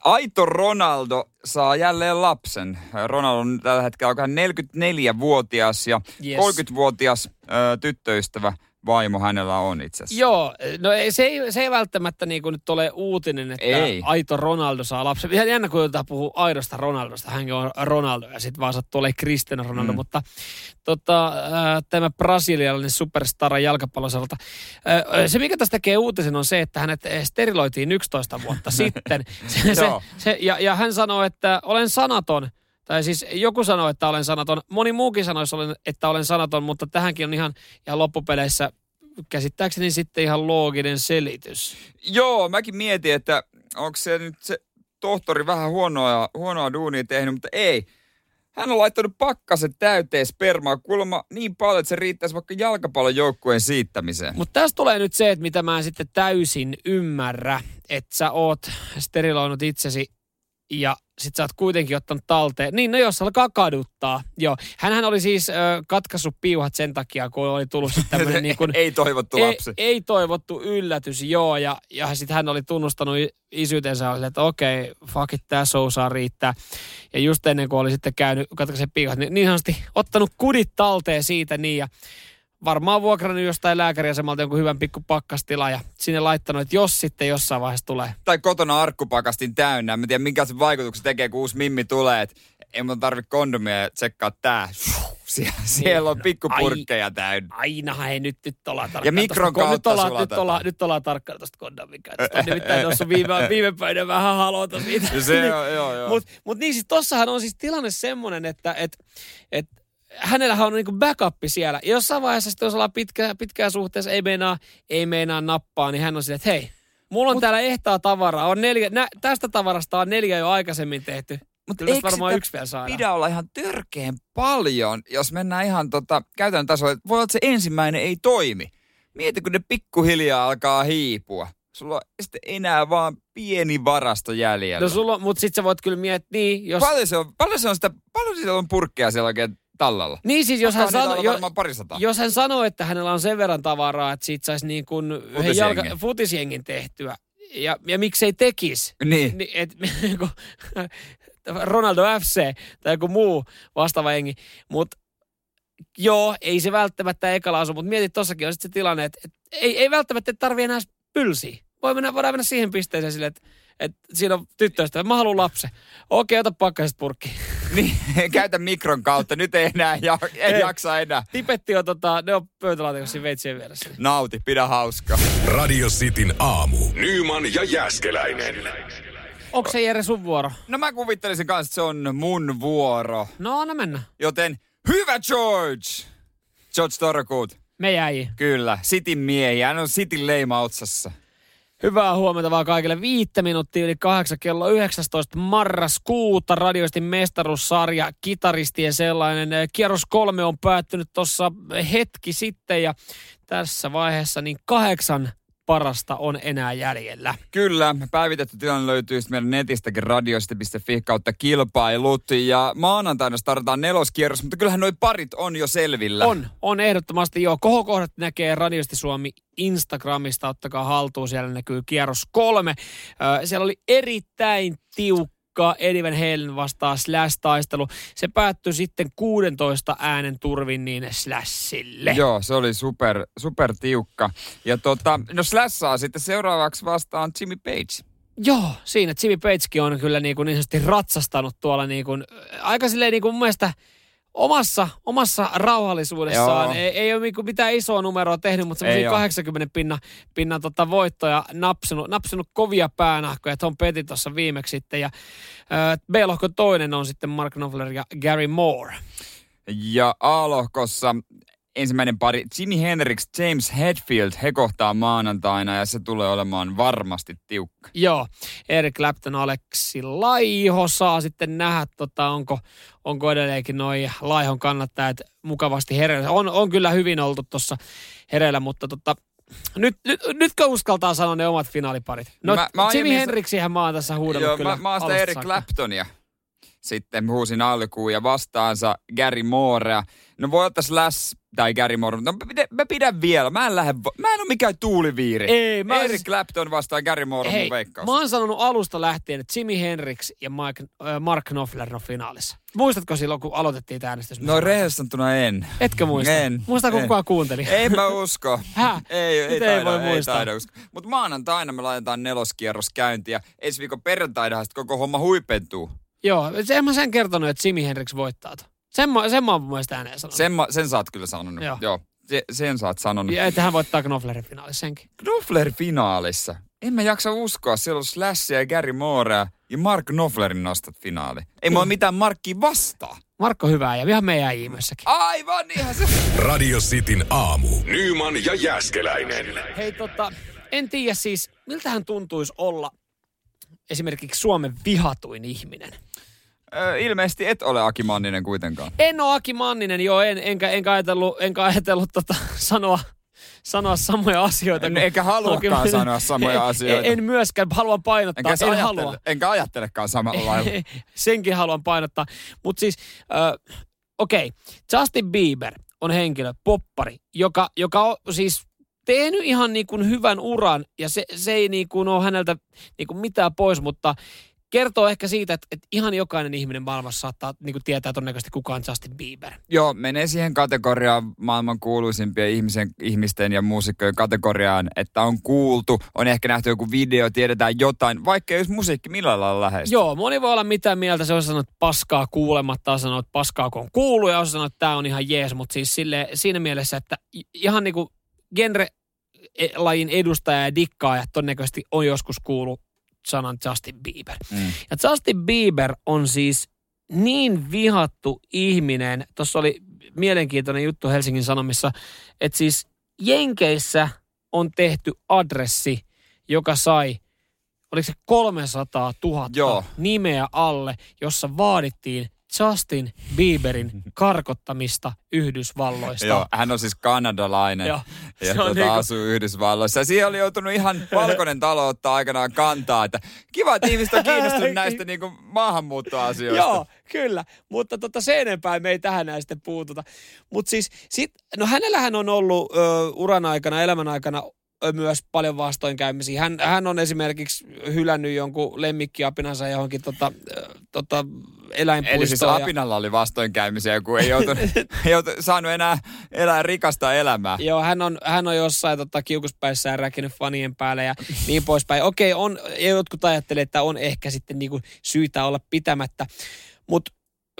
Aito Ronaldo saa jälleen lapsen. Ronaldo on tällä hetkellä onko hän 44-vuotias ja Yes. 30-vuotias ö, tyttöystävä vaimo hänellä on itse asiassa. Joo, no ei, se, ei, se ei välttämättä niin kuin nyt ole uutinen, että Ei. aito Ronaldo saa lapsen. Ihan jännä, kun joudutaan puhua aidosta Ronaldosta. Hänkin on Ronaldo ja sitten vaan sattuu olemaan Cristiano Ronaldo. Mm. Mutta tota, äh, tämä brasilialainen superstara jalkapalloselta. Äh, se, mikä tästä tekee uutisen, on se, että hänet steriloitiin 11 vuotta sitten. Se, se, se, ja, ja hän sanoo, että olen sanaton. Tai siis joku sanoo, että olen sanaton. Moni muukin olen- että olen sanaton, mutta tähänkin on ihan, ihan loppupeleissä käsittääkseni sitten ihan looginen selitys. Joo, mäkin mietin, että onko se nyt se tohtori vähän huonoa, huonoa duunia tehnyt, mutta ei. Hän on laittanut pakkasen täyteen spermaa kuulemma niin paljon, että se riittäisi vaikka jalkapallon joukkueen siittämiseen. Mutta tässä tulee nyt se, että mitä mä en sitten täysin ymmärrä, että sä oot steriloinut itsesi ja sit sä oot kuitenkin ottanut talteen. Niin, no jos alkaa kaduttaa. Joo. Hänhän oli siis ö, katkaissut piuhat sen takia, kun oli tullut sitten tämmöinen niin kuin, ei toivottu ei, lapsi. ei, toivottu yllätys, joo. Ja, ja sitten hän oli tunnustanut isyytensä, oli, että okei, fuck it, tää show saa riittää. Ja just ennen kuin oli sitten käynyt katkaisen piuhat, niin niin sanotusti ottanut kudit talteen siitä niin ja varmaan vuokrannut jostain lääkäriasemalta jonkun hyvän pikku pakkastila ja sinne laittanut, että jos sitten jossain vaiheessa tulee. Tai kotona arkkupakastin täynnä. Mä tiedän, minkä se vaikutuksen tekee, kun uusi mimmi tulee. Että ei mun tarvi kondomia ja tsekkaa tää. Sie- siellä on no, pikkupurkkeja täynnä. Aina hei, nyt, nyt ollaan tarkkana. mikron tosta- nyt kautta ollaan, nyt ollaan, nyt ollaan tarkkana tuosta kondomin käytöstä. Nimittäin tuossa viime, viime päivänä vähän halota siitä. Ja se on, joo, joo. Mutta mut niin siis tossahan on siis tilanne semmoinen, että et, et, hänellähän on niinku backup siellä. Ja jossain vaiheessa sitten, jos ollaan pitkä, pitkään suhteessa, ei meinaa, ei meinaa nappaa, niin hän on silleen, että hei, mulla on Mut, täällä ehtaa tavaraa. On neljä, nä, tästä tavarasta on neljä jo aikaisemmin tehty. Mutta eikö varmaan sitä yksi vielä saada. pidä olla ihan törkeen paljon, jos mennään ihan tota, käytännön tasolla. Voi olla, että se ensimmäinen ei toimi. Mieti, kun ne pikkuhiljaa alkaa hiipua. Sulla on sitten enää vaan pieni varasto jäljellä. No sulla, mutta sit sä voit kyllä miettiä, niin jos... Paljon se on, paljon se on sitä, paljon siellä on purkkeja siellä oikein tallalla? Niin siis jos hän, sano, jo, jos hän sanoo, että hänellä on sen verran tavaraa, että siitä saisi niin kuin Futisjengin. jalka, futisjengin tehtyä, ja, ja miksei tekisi, Niin. niin, et, kun Ronaldo FC tai joku muu vastaava jengi. Mutta joo, ei se välttämättä ekalla asu, mutta mieti tossakin on sit se tilanne, että et, ei, ei välttämättä tarvii enää pylsiä. Voi mennä, voidaan mennä siihen pisteeseen silleen, että et siinä on tyttöystävä, mä haluan lapsen. Okei, ota pakkasesta purkki. Niin, käytä mikron kautta. Nyt ei enää, ja, ei Ei. jaksa enää. Tipetti on tota, ne on pöytälaatikossa veitsien vieressä. Nauti, pidä hauskaa. Radio Cityn aamu. Nyman ja Jäskeläinen. Onko se Jere sun vuoro? No mä kuvittelisin kanssa, että se on mun vuoro. No anna mennä. Joten hyvä George! George Torkuut. Me jäi. Kyllä, Sitin miehiä. Hän on Sitin leima otsassa. Hyvää huomenta vaan kaikille. Viittä minuuttia yli kahdeksan kello 19 marraskuuta. Radioistin mestaruussarja, kitaristien sellainen. Kierros kolme on päättynyt tuossa hetki sitten ja tässä vaiheessa niin kahdeksan parasta on enää jäljellä. Kyllä, päivitetty tilanne löytyy meidän netistäkin radioista.fi kautta kilpailut. Ja maanantaina startataan neloskierros, mutta kyllähän noi parit on jo selvillä. On, on ehdottomasti joo. Kohokohdat näkee Radiosti Suomi Instagramista, ottakaa haltuun, siellä näkyy kierros kolme. Siellä oli erittäin tiukka Eddie Van Halen vastaan Slash-taistelu. Se päättyi sitten 16 äänen turvin niin Slashille. Joo, se oli super, super tiukka. Ja tota, no Slashaa sitten seuraavaksi vastaan Jimmy Page. Joo, siinä Jimmy Pagekin on kyllä niin, kuin niin sanotusti ratsastanut tuolla niin kuin, aika silleen niin kuin mun mielestä omassa, omassa rauhallisuudessaan. Joo. Ei, ei ole niinku mitään isoa numeroa tehnyt, mutta semmoisia oo. 80 pinnan, pinnan tota voittoja napsinut, napsinut kovia päänahkoja. Tom Petty tuossa viimeksi sitten. Ja äh, B-lohko toinen on sitten Mark Knopfler ja Gary Moore. Ja A-lohkossa ensimmäinen pari Jimi Hendrix, James Hetfield, he kohtaa maanantaina ja se tulee olemaan varmasti tiukka. Joo, Eric Clapton, Aleksi Laiho saa sitten nähdä, tota, onko, onko edelleenkin noi Laihon kannattajat mukavasti hereillä. On, on kyllä hyvin oltu tuossa hereillä, mutta tota, nyt, nyt, nytkö uskaltaa sanoa ne omat finaaliparit? No Mä- mä Jimi Hendrixihän mä oon tässä huudellut Joo, kyllä mä, mä oon sitä Eric. Claptonia sitten huusin alkuun ja vastaansa Gary Moorea. No voi ottaa Slash tai Gary Moore, mutta mä pidän, vielä. Mä en, lähde, mä en ole mikään tuuliviiri. Ei, mä Eric siis- Clapton vastaan Gary Moore Hei, mun veikkaus. mä oon sanonut alusta lähtien, että Jimi Hendrix ja Mike, äh, Mark Knopfler on finaalissa. Muistatko silloin, kun aloitettiin tämä äänestys? No rehellisesti sanottuna en. Etkö muista? En. Muistaako en. kukaan kuunteli? Ei mä usko. Häh? Ei, ei, Nyt ei taida, voi ei muistaa. taida usko. Mutta maanantaina me laitetaan neloskierros käyntiä. Ensi viikon perjantainahan sit koko homma huipentuu. Joo, en mä sen kertonut, että Jimi Hendrix voittaa. Sen mä, sen mä oon mun mielestä ääneen sanonut. Sen, mä, sen saat kyllä sanonut. Joo. Joo. Se, sen saat sanonut. Ja että hän voittaa Knopflerin finaalissa senkin. Knopfler finaalissa. En mä jaksa uskoa. Siellä on Slashia ja Gary Moorea ja Mark Knopflerin nostat finaali. Ei mulla mitään Markkia vastaa. Markko hyvää ja ihan meidän ihmeessäkin. Aivan ihan se. Radio Cityn aamu. Nyman ja Jäskeläinen. Hei tota, en tiedä siis, miltä hän tuntuisi olla esimerkiksi Suomen vihatuin ihminen. Ö, ilmeisesti et ole Aki Manninen kuitenkaan. En ole Aki Manninen, joo, en, enkä, enkä ajatellut, enkä ajatellut tota, sanoa, sanoa samoja asioita. En, eikä haluakaan Okei, sanoa samoja en- asioita. En myöskään, haluan painottaa, enkä, en ajattele, halua. enkä ajattelekaan samalla lailla. Senkin haluan painottaa. Mutta siis, äh, okei, okay. Justin Bieber on henkilö, poppari, joka, joka on siis tehnyt ihan niin kuin hyvän uran ja se, se ei niin kuin ole häneltä niin kuin mitään pois, mutta kertoo ehkä siitä, että, että ihan jokainen ihminen maailmassa saattaa niin kuin tietää todennäköisesti kuka on Justin Bieber. Joo, menee siihen kategoriaan maailman kuuluisimpien ihmisen, ihmisten ja muusikkojen kategoriaan, että on kuultu, on ehkä nähty joku video, tiedetään jotain, vaikka olisi musiikki millään lailla läheistä. Joo, moni voi olla mitä mieltä, se on sanonut että paskaa kuulematta, sanoo, että paskaa kun on kuullut ja osa sanoo, että tämä on ihan jees, mutta siis sille, siinä mielessä, että ihan niin kuin genre-lajin edustaja ja dikkaaja todennäköisesti on joskus kuullut sanan Justin Bieber. Mm. Ja Justin Bieber on siis niin vihattu ihminen, tuossa oli mielenkiintoinen juttu Helsingin Sanomissa, että siis Jenkeissä on tehty adressi, joka sai, oliko se 300 000 Joo. nimeä alle, jossa vaadittiin Justin Bieberin karkottamista Yhdysvalloista. Joo, hän on siis kanadalainen Joo, ja tuota, niinku- asuu Yhdysvalloissa. Ja siihen oli joutunut ihan valkoinen talo ottaa aikanaan kantaa, että kiva, että ihmiset on kiinnostunut näistä niinku maahanmuuttoasioista. Joo, kyllä. Mutta tota, se enempää me ei tähän näin sitten puututa. Mutta siis, sit, no hänellähän on ollut ö, uran aikana, elämän aikana myös paljon vastoinkäymisiä. Hän, hän on esimerkiksi hylännyt jonkun lemmikkiapinansa johonkin tota, tota, eläinpuistoon. Eli siis ja- Apinalla oli vastoinkäymisiä, kun ei, joutunut, ei joutu, saanut enää elää rikasta elämää. Joo, hän on, hän on jossain tota, kiukuspäissään räkinyt fanien päälle ja niin poispäin. Okei, on, ja jotkut ajattelee, että on ehkä sitten niinku syytä olla pitämättä. Mutta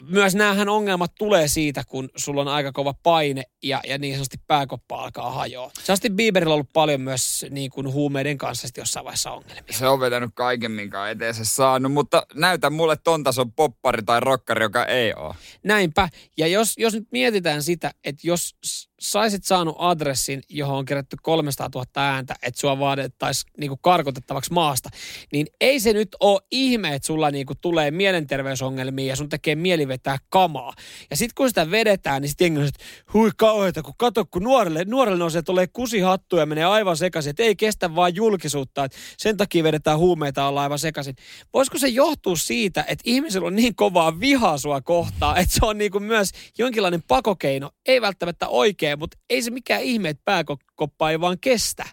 myös näähän ongelmat tulee siitä, kun sulla on aika kova paine ja, ja niin sanotusti pääkoppa alkaa hajoa. Justin Bieberillä on ollut paljon myös niin kuin huumeiden kanssa jossain vaiheessa ongelmia. Se on vetänyt kaiken, minkä on eteensä saanut, mutta näytä mulle ton tason poppari tai rokkari, joka ei ole. Näinpä. Ja jos, jos nyt mietitään sitä, että jos saisit saanut adressin, johon on kerätty 300 000 ääntä, että sua vaadittaisiin niinku karkotettavaksi maasta, niin ei se nyt ole ihme, että sulla niinku tulee mielenterveysongelmia ja sun tekee mieli vetää kamaa. Ja sitten kun sitä vedetään, niin sitten on, että hui kauheita, kun kato, kun nuorelle, nuorelle nousee tulee kusihattu ja menee aivan sekaisin, että ei kestä vaan julkisuutta, että sen takia vedetään huumeita olla aivan sekaisin. Voisiko se johtua siitä, että ihmisellä on niin kovaa vihaa sua kohtaan, että se on niinku myös jonkinlainen pakokeino, ei välttämättä oikein, mutta ei se mikään ihme, että pääkoppa ei vaan kestä.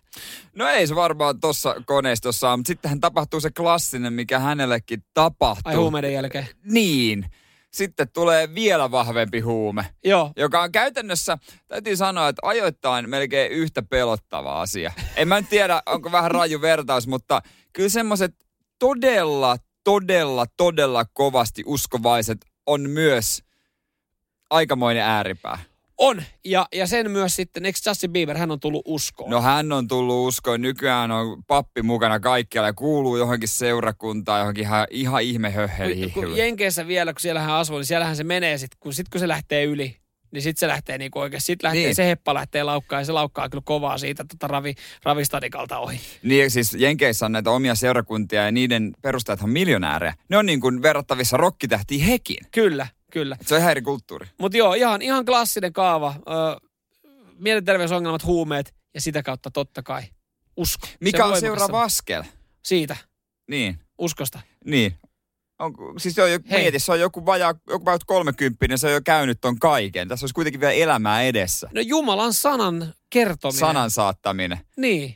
No ei se varmaan tuossa koneistossa mutta sittenhän tapahtuu se klassinen, mikä hänellekin tapahtuu. Ai huumeiden jälkeen. Niin. Sitten tulee vielä vahvempi huume, Joo. joka on käytännössä, täytyy sanoa, että ajoittain melkein yhtä pelottava asia. En mä nyt tiedä, onko vähän raju vertaus, mutta kyllä semmoiset todella, todella, todella kovasti uskovaiset on myös aikamoinen ääripää. On. Ja, ja sen myös sitten, eikö Justin Bieber, hän on tullut uskoon. No hän on tullut uskoon. Nykyään on pappi mukana kaikkialla ja kuuluu johonkin seurakuntaan, johonkin ihan, ihan ihme höhheli. kun Jenkeissä vielä, kun siellä hän asuu, niin siellähän se menee sitten, kun, sit kun se lähtee yli, niin sitten se lähtee niinku oikein, sitten lähtee, Niin. se heppa lähtee laukkaan ja se laukkaa kyllä kovaa siitä tota ravi, ravistadikalta ohi. Niin siis Jenkeissä on näitä omia seurakuntia ja niiden perustajat on miljonäärejä. Ne on niin kuin verrattavissa rokkitähtiin hekin. Kyllä, kyllä. Se on ihan eri kulttuuri. Mutta joo, ihan, ihan klassinen kaava. Ö, mielenterveysongelmat, huumeet ja sitä kautta totta kai usko. Se Mikä on voimakas seuraava askel? Siitä, Niin, uskosta. niin. On, siis se on jo, mieti, se on joku vajaa, joku vajaa 30 se on jo käynyt ton kaiken. Tässä olisi kuitenkin vielä elämää edessä. No Jumalan sanan kertominen. Sanan saattaminen, Niin.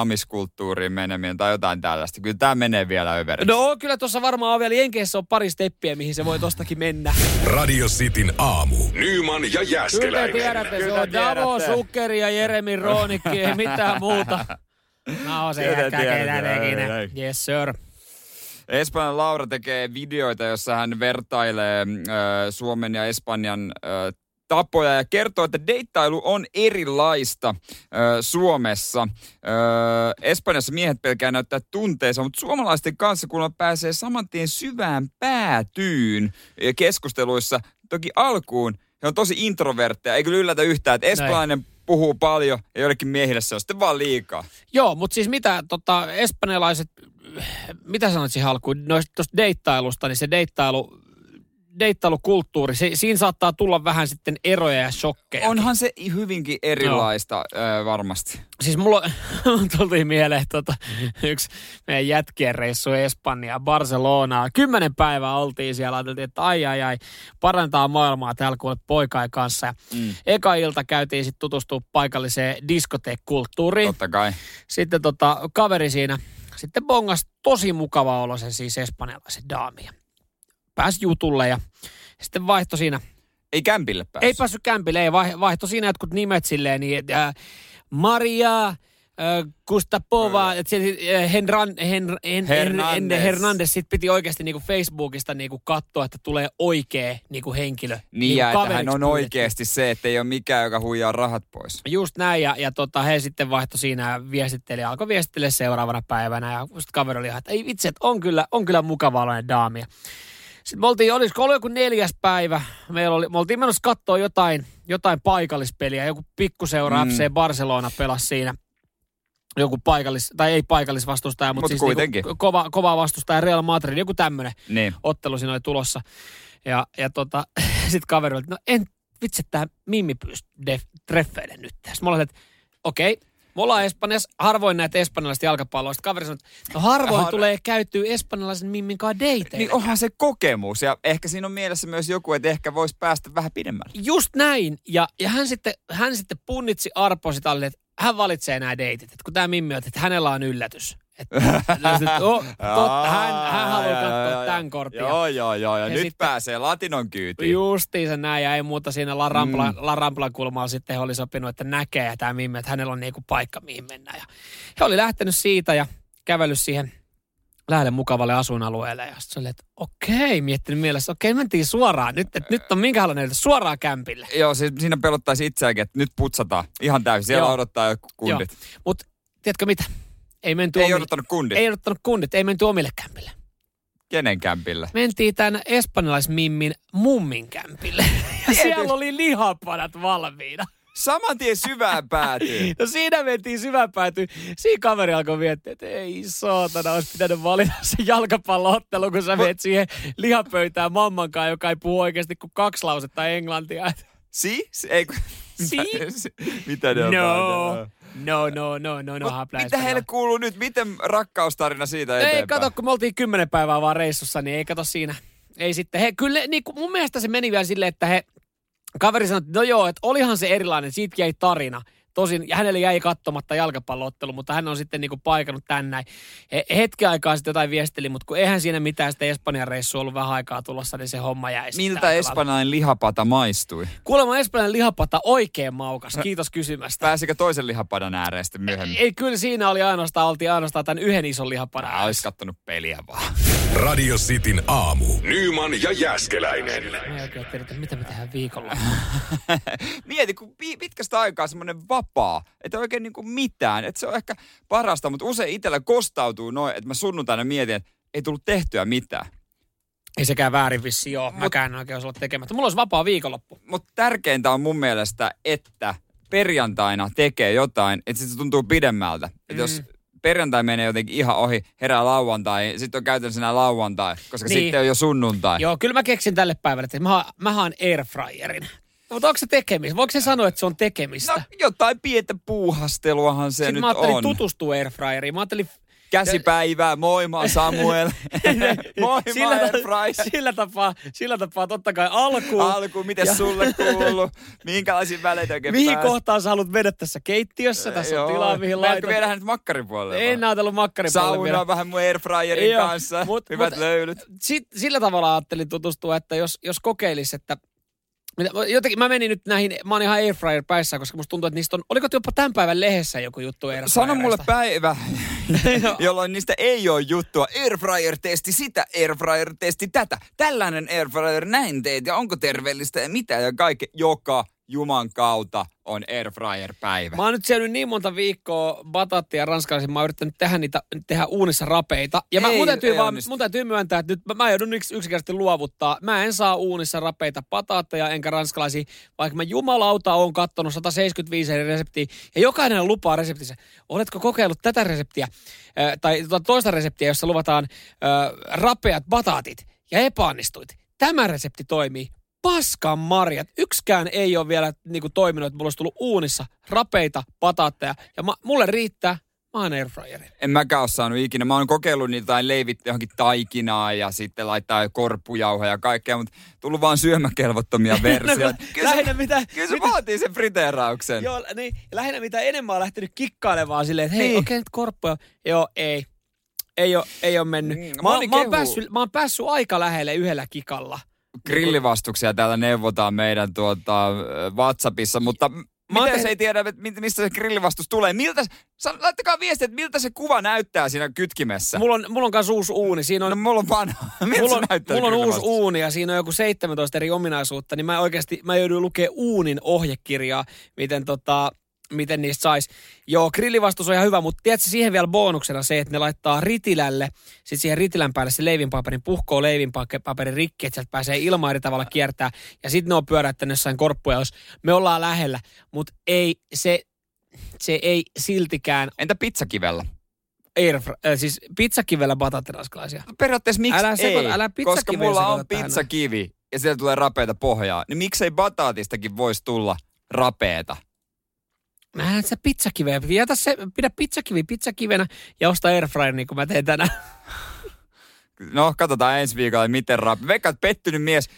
Amiskulttuuriin meneminen tai jotain tällaista. Kyllä tämä menee vielä överiksi. No kyllä tuossa varmaan on vielä Jenkeissä on pari steppiä, mihin se voi tostakin mennä. Radio Cityn aamu. Nyman ja Kyllä te Jäskeläinen. tiedätte, se Kyllä on Davo. Sukkeri ja Jeremi Roonikki, ei mitään muuta. No se Kyllä jätkä ketä. Yes sir. Espanjan Laura tekee videoita, jossa hän vertailee äh, Suomen ja Espanjan äh, tapoja ja kertoo, että deittailu on erilaista äh, Suomessa. Äh, Espanjassa miehet pelkää näyttää tunteensa, mutta suomalaisten kanssa kun pääsee saman tien syvään päätyyn keskusteluissa, toki alkuun he on tosi introvertteja, ei kyllä yllätä yhtään, että espanjalainen puhuu paljon ja joillekin miehille se on sitten vaan liikaa. Joo, mutta siis mitä tota, espanjalaiset, mitä sanoit siihen alkuun, noista tuosta deittailusta, niin se deittailu, deittailukulttuuri, se, siinä saattaa tulla vähän sitten eroja ja shokkeja. Onhan se hyvinkin erilaista ö, varmasti. Siis mulla tultiin mieleen tota, yksi meidän jätkien reissu Espanjaa, Barcelonaa. Kymmenen päivää oltiin siellä, ajateltiin, että ai ai ai, parantaa maailmaa täällä kuule poikain kanssa. Ja Mm. Eka ilta käytiin sitten tutustua paikalliseen diskoteekkulttuuriin. Totta kai. Sitten tota, kaveri siinä sitten bongas tosi mukava olo sen siis espanjalaisen daamia. Pääsi jutulle ja sitten vaihto siinä Ei kämpille päässyt. ei päässyt kämpille, ei vai- vaihto siinä jotkut nimet silleen, niin että Maria, äh, että se, äh, Henran, Hen, Hen, Hernandez. Hernandez. Sit piti oikeasti niinku Facebookista niinku katsoa, että tulee oikea niinku henkilö. Niin, niinku ja että hän on oikeasti se, että ei ole mikään, joka huijaa rahat pois. Just näin, ja, ja tota, he sitten vaihto siinä viestitteli, alkoi viestittele seuraavana päivänä, ja sitten kaveri oli ihan, että ei vitsi, että on kyllä, on kyllä mukava oloinen daami. Ja Sitten me oltiin, olisiko ollut joku neljäs päivä, Meillä oli, me oltiin menossa katsoa jotain, jotain paikallispeliä, joku pikkuseura Mm. FC Barcelona pelasi siinä joku paikallis, tai ei paikallisvastustaja, mutta Mut siis kuitenkin. niinku kova, kova vastustaja Real Madrid, joku tämmöinen Niin. ottelu siinä oli tulossa. Ja, ja tota, sitten kaveri oli, no en vitsi, tämä Mimmi pyysi treffeille nyt. Sitten mä olin, että okei, me ollaan Espanjassa, harvoin näitä espanjalaista jalkapalloa. Sitten kaveri sanoi, että no harvoin Har- tulee käytyä espanjalaisen Mimmin kanssa dateille. Niin onhan se kokemus ja ehkä siinä on mielessä myös joku, että ehkä voisi päästä vähän pidemmälle. Just näin. Ja, ja hän, sitten, hän sitten punnitsi Arpo sitä, että hän valitsee nämä deitit. Että kun tämä Mimmi on, että hänellä on yllätys. Että, oh, totta, hän, hän haluaa katsoa tämän kortin. Joo, joo, joo. Ja, Ja nyt sitten- pääsee latinon kyytiin. Justiinsa näin, ja ei muuta siinä La, Rampla, Mm. La kulmalla sitten he oli sopinut, että näkee ja tämä Mimmi, että hänellä on niinku paikka, mihin mennä. Ja he oli lähtenyt siitä ja kävellyt siihen lähelle mukavalle asuinalueelle. Ja sitten oli, että okei, miettinyt mielessä, okei, mentiin suoraan. Nyt, että nyt on minkälainen suoraan kämpille. Joo, siis siinä pelottaisi itseäänkin, että nyt putsataan ihan täysin. Siellä Joo. odottaa joku kundit. Mutta tiedätkö mitä? Ei menty Ei omille, odottanut kundit. ei odottanut kundit, ei menty omille kämpille. Kenen kämpille? Mentiin tänne espanjalaismimmin mummin kämpille. Ja siellä oli lihapanat valmiina. Saman tien syvään päätyy. No siinä mentiin syvään päätyyn. Siinä kaveri alkoi miettiä, että ei saatana, olisi pitänyt valita se jalkapalloottelu, kun sä menet siihen lihapöytään mamman kanssa, joka ei puhu oikeasti kuin kaksi lausetta englantia. Si? Ei, kun- Si? Mitä ne on No, päätä? No, no, no, no, no, Mut mitä heille kuuluu nyt? Miten rakkaustarina siitä eteenpäin? Ei kato, kun me oltiin kymmenen päivää vaan reissussa, niin ei kato siinä. Ei sitten. He, kyllä, niin kuin mun mielestä se meni vielä silleen, että he, kaveri sanoi, että no joo, että olihan se erilainen, siitä jäi tarina. Tosin hänelle jäi katsomatta jalkapalloottelu, mutta hän on sitten niinku paikannut tän näin. He, hetken aikaa sitten jotain viesteli, mutta kun eihän siinä mitään sitä Espanjan reissua ollut vähän aikaa tulossa, niin se homma jäi Miltä espanjalainen lihapata maistui? Kuulemma Espanjan lihapata oikein maukas, kiitos kysymästä. Pääsikö toisen lihapadan ääreen sitten myöhemmin? Ei, kyllä siinä oli ainoastaan, oltiin ainoastaan tämän yhden ison lihapadan. Mä ois kattonut peliä vaan. Radio Cityn aamu. Nyman ja Jäskeläinen. Mä en oikein tiedä, mitä me tehdään viikolla. Mieti, kun pi- pitkästä aikaa semmoinen vapaa, että oikein niinku mitään. Että se on ehkä parasta, mutta usein itsellä kostautuu noin, että mä sunnuntaina mietin, että ei tullut tehtyä mitään. Ei sekään väärin vissi joo. Mäkään en oikein olla tekemättä. Mulla olisi vapaa viikonloppu. Mutta tärkeintä on mun mielestä, että perjantaina tekee jotain, että se tuntuu pidemmältä. Että Mm. jos perjantai menee jotenkin ihan ohi, herää lauantai, sitten on käytännössä enää lauantai, koska Niin. sitten on jo sunnuntai. Joo, kyllä mä keksin tälle päivälle, että mä, haan- mä haan airfryerin. Mutta onko se tekemistä? Voiko se sanoa, että se on tekemistä? No jotain pientä puuhasteluahan se Sitten nyt mä ajattelin on. tutustua airfryeriin. Mä ajattelin Käsipäivää, moi mä oon Samuel. moi mä oon ta- sillä, tapaa, sillä tapaa totta kai alkuun. Alku, miten Ja- sulle kuuluu? Minkälaisia väleitä oikein mihin pääset? kohtaan sä haluat mennä tässä keittiössä? Tässä Joo. on tilaa, mihin Meidätkö laitat. viedä hänet makkarin puolelle? En ajatellut vielä. Sauna vähän mun airfryerin kanssa. mut- Hyvät mut- löylyt. sit, sillä tavalla ajattelin tutustua, että jos, jos kokeilisi, että Jotenkin mä menin nyt näihin, mä oon ihan airfryer päissä, koska musta tuntuu, että niistä on, oliko jopa tämän päivän lehdessä joku juttu airfryerista? Sano mulle päivä, jolloin niistä ei ole juttua. Airfryer-testi sitä, airfryer-testi tätä. Tällainen airfryer näin teet ja onko terveellistä ja mitä ja kaikki. Joka juman kautta on airfryer-päivä. Mä oon nyt syönyt niin monta viikkoa bataattia ranskalaisen, mä oon yrittänyt tehdä niitä, tehdä uunissa rapeita. Ja mä, Ei- mun, täytyy vaan, onnistu. mun täytyy myöntää, että nyt mä, mä joudun yks, yksinkertaisesti luovuttaa. Mä en saa uunissa rapeita bataatteja enkä ranskalaisia, vaikka mä jumalauta oon kattonut 175 eri reseptiä. Ja jokainen lupaa reseptissä. Oletko kokeillut tätä reseptiä, äh, tai tuota toista reseptiä, jossa luvataan äh, rapeat bataatit, ja epäonnistuit? tämä resepti toimii. Paskan marjat. Yksikään ei ole vielä niinku toiminut, että mulla olisi tullut uunissa rapeita, pataatteja. Ja ma, mulle riittää, mä oon airfryeri. En mäkään ole saanut ikinä. Mä oon kokeillut niitä tai leivit johonkin taikinaa ja sitten laittaa korppujauhoja ja kaikkea, mutta tullut vaan syömäkelvottomia versioita. Kyllä, se, lähinnä mitä... kyllä se mitä, vaatii sen friteerauksen. Joo, niin, lähinnä mitä enemmän on lähtenyt kikkailemaan silleen, että hei, Niin. okei, nyt korppuja. Joo, ei. Ei ole, ei ole mennyt. Mm, Mä, moni mä, oon päässyt, mä oon päässyt aika lähelle yhdellä kikalla. Grillivastuksia täällä neuvotaan meidän tuota, WhatsAppissa, mutta miten se ei tiedä, mistä se grillivastus tulee? Miltä, laittakaa viestiä, että miltä se kuva näyttää siinä kytkimessä. Mulla on, mulla on kanssa uusi uuni. Siinä on, no mulla on vanha. Miltä mulla on, näyttää mulla on uusi uuni ja siinä on joku 17 eri ominaisuutta, niin mä oikeasti, mä jouduin lukemaan uunin ohjekirjaa, miten tota, miten niistä saisi. Joo, grillivastus on ihan hyvä, mutta tiedätkö siihen vielä bonuksena se, että ne laittaa ritilälle, sitten siihen ritilän päälle se leivinpaperin, puhkoo leivinpaperin rikki, että sieltä pääsee ilman eri tavalla kiertää. Ja sitten ne on pyöräyttänyt jossain korppuja, jos me ollaan lähellä, mutta ei se, se ei siltikään Entä pizzakivellä? airfr- äh, siis pizzakivellä batattiraskalaisia. Periaatteessa miksi Älä ei? sekoita- älä Koska mulla on tähän. pizzakivi ja sieltä tulee rapeita pohjaa. Niin miksei bataatistakin voisi tulla rapeeta? Nähdään sä pizzakiveä. Jätä se, pidä pizzakivi pizzakivenä ja osta airfryer niin kuin mä teen tänään. No, katsotaan ensi viikolla, miten rape. Veikka, että pettynyt mies.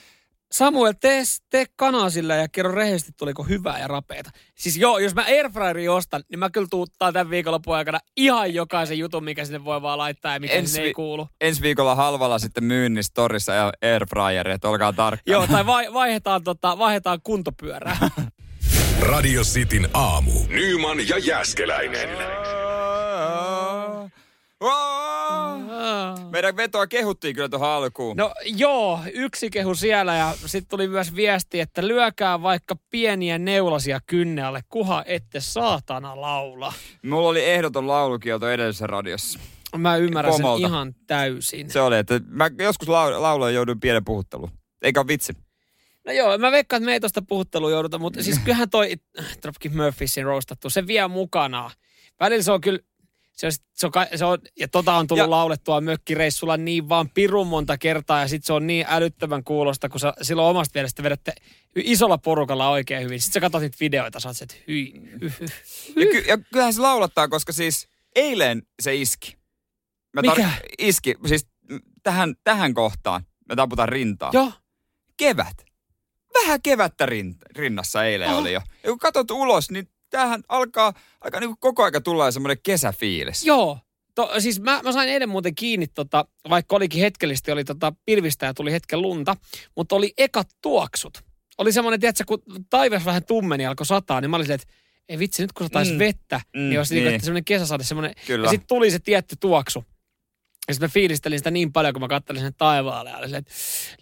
Samuel, tee, tee kanaa sillä ja kerro rehellisesti, tuliko hyvää ja rapeeta. Siis joo, jos mä airfryerin ostan, niin mä kyllä tuuttaa tämän viikonlopun aikana ihan jokaisen jutun, mikä sinne voi vaan laittaa ja mikä Ensi sinne ei kuulu. Ensi viikolla halvalla sitten myynnissä torissa ja airfryeri, että olkaa tarkkana. Joo, tai vai, vaihdetaan, tota, vaihdetaan kuntopyörää. Radio Cityn aamu. Nyman ja Jäskeläinen. Meidän vetoa kehuttiin kyllä tuohon alkuun. No joo, yksi kehu siellä ja sitten tuli myös viesti, että lyökää vaikka pieniä neulasia kynnealle, kuha ette saatana laula. Mulla oli ehdoton laulukielto edellisessä radiossa. Mä ymmärrän sen Pomolta. ihan täysin. Se oli, että mä joskus lau- lauloin jouduin pienen puhutteluun. Eikä vitsi. No joo, mä veikkaan, että me ei tosta puhuttelua jouduta, mutta siis kyllähän toi Dropkick Murphysin roastattu, se vie mukanaan. Välillä se on kyllä, se on, se on, se on ja tota on tullut Ja- laulettua mökkireissulla niin vaan pirun monta kertaa ja sitten se on niin älyttömän kuulosta, kun sä silloin omasta mielestä vedätte isolla porukalla oikein hyvin. Sitten sä katsot niitä videoita, sä oot se, että hyi, hy, hy. Ja, ky- ja kyllähän se laulattaa, koska siis eilen se iski. Mä Mikä? iski, siis tähän, tähän kohtaan. Me taputan rintaa. Joo, Kevät. Vähän kevättä rin- rinnassa eilen Aha. oli jo. Ja kun katsot ulos, niin tämähän alkaa, alkaa niin koko aika tulla semmoinen kesäfiilis. Joo. To, siis mä, mä sain eilen muuten kiinni, tota, vaikka olikin hetkellisesti, oli tota pilvistä ja tuli hetken lunta, mutta oli ekat tuoksut. Oli semmoinen, tiedätkö, kun taivas vähän tummeni alkoi sataa, niin mä olin että ei vitsi, nyt kun sataisi Mm. vettä, Mm, mm, niin olisi niin. niin. semmoinen kesäsade, semmoinen. Kyllä. Ja sitten tuli se tietty tuoksu. Ja sitten mä fiilistelin sitä niin paljon, kun mä kattelin sen taivaalle ja oli että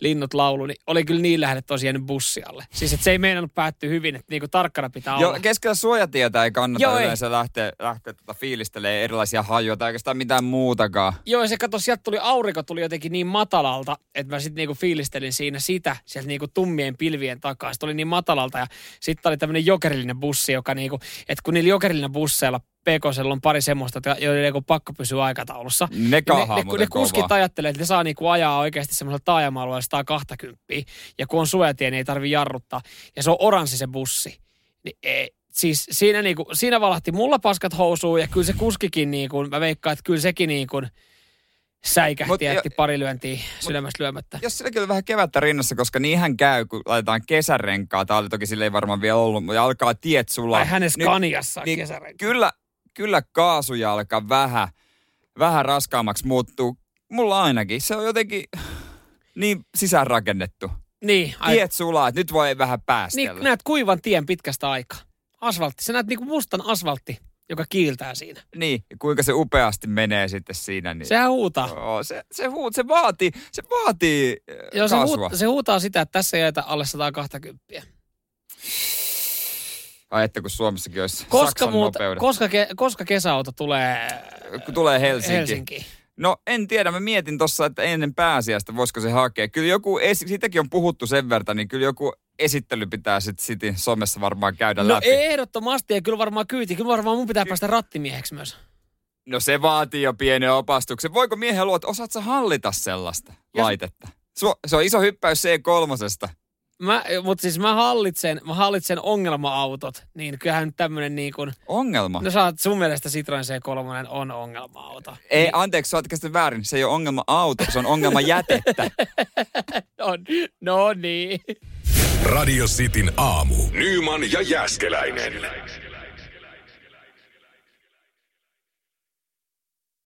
linnut laulu, niin oli kyllä niin lähelle tosiaan bussialle. Siis että se ei meinannut päättyä hyvin, että niinku tarkkana pitää Joo, olla. keskellä suojatietä ei kannata Joo, ei. yleensä lähteä, lähteä tota fiilistelemään erilaisia hajuja tai oikeastaan mitään muutakaan. Joo, se kato, sieltä tuli aurinko tuli jotenkin niin matalalta, että mä sitten niinku fiilistelin siinä sitä, sieltä niinku tummien pilvien takaa. Se tuli niin matalalta ja sitten oli tämmöinen jokerillinen bussi, joka niinku, että kun niillä jokerillinen busseilla Pekosella on pari semmoista, joiden niinku pakko pysyä aikataulussa. Ne ne, kahaa ne, muuten ne kuskit kovaa. ajattelee, että ne saa niinku ajaa oikeasti semmoisella taajama-alueella 120. Ja kun on suojatie, niin ei tarvi jarruttaa. Ja se on oranssi se bussi. Niin ei, siis siinä, niinku, siinä valahti mulla paskat housuun ja kyllä se kuskikin, niinku, mä veikkaan, että kyllä sekin niinku säikähti Mut jätti jo- pari lyöntiä sydämestä lyömättä. Jos silläkin on vähän kevättä rinnassa, koska niinhän käy, kun laitetaan kesärenkaa. Tämä oli toki sille ei varmaan vielä ollut, mutta alkaa tiet sulaa. Vai hänen Scaniassa niin niin, kesärenki. Kyllä, kyllä kaasujalka vähän, vähän raskaammaksi muuttuu. Mulla ainakin. Se on jotenkin niin sisäänrakennettu. Niin, ai, Tiet sulaa, että nyt voi vähän päästellä. niin, näet kuivan tien pitkästä aikaa. Asfaltti. Sä näet niinku mustan asfaltti, joka kiiltää siinä. Niin, ja kuinka se upeasti menee sitten siinä. Niin... Sehän huutaa. Joo, se, se, huut, se vaatii, se vaatii Joo, se, huut, se huutaa sitä, että tässä ei jätä alle 120. Ai että kun Suomessakin olisi Koska, Saksan muut, nopeudet. koska, ke, koska kesäauto tulee kun tulee Helsinki. Helsinkiin? No en tiedä, mä mietin tuossa, että ennen pääsiäistä voisiko se hakea. Kyllä joku, siitäkin on puhuttu sen verran, niin kyllä joku esittely pitää sitten Cityn somessa varmaan käydä No läpi. ehdottomasti ja kyllä varmaan kyyti. Kyllä varmaan mun pitää päästä rattimieheksi myös. No se vaatii jo pienen opastuksen. Voiko miehen että osaat sä hallita sellaista Jos- laitetta? Su- se on iso hyppäys C3. Mä, mutta siis mä hallitsen, mä hallitsen ongelma-autot, niin kyllähän nyt tämmönen niin kuin, Ongelma. no sä oot sun mielestä Citroen C3 on ongelma-auto. Ei, anteeksi, sä oot käsittänyt väärin. Se ei ole ongelma auto, se on ongelma jätettä. No, no niin. Radio Cityn aamu. Nyman ja Jäskeläinen.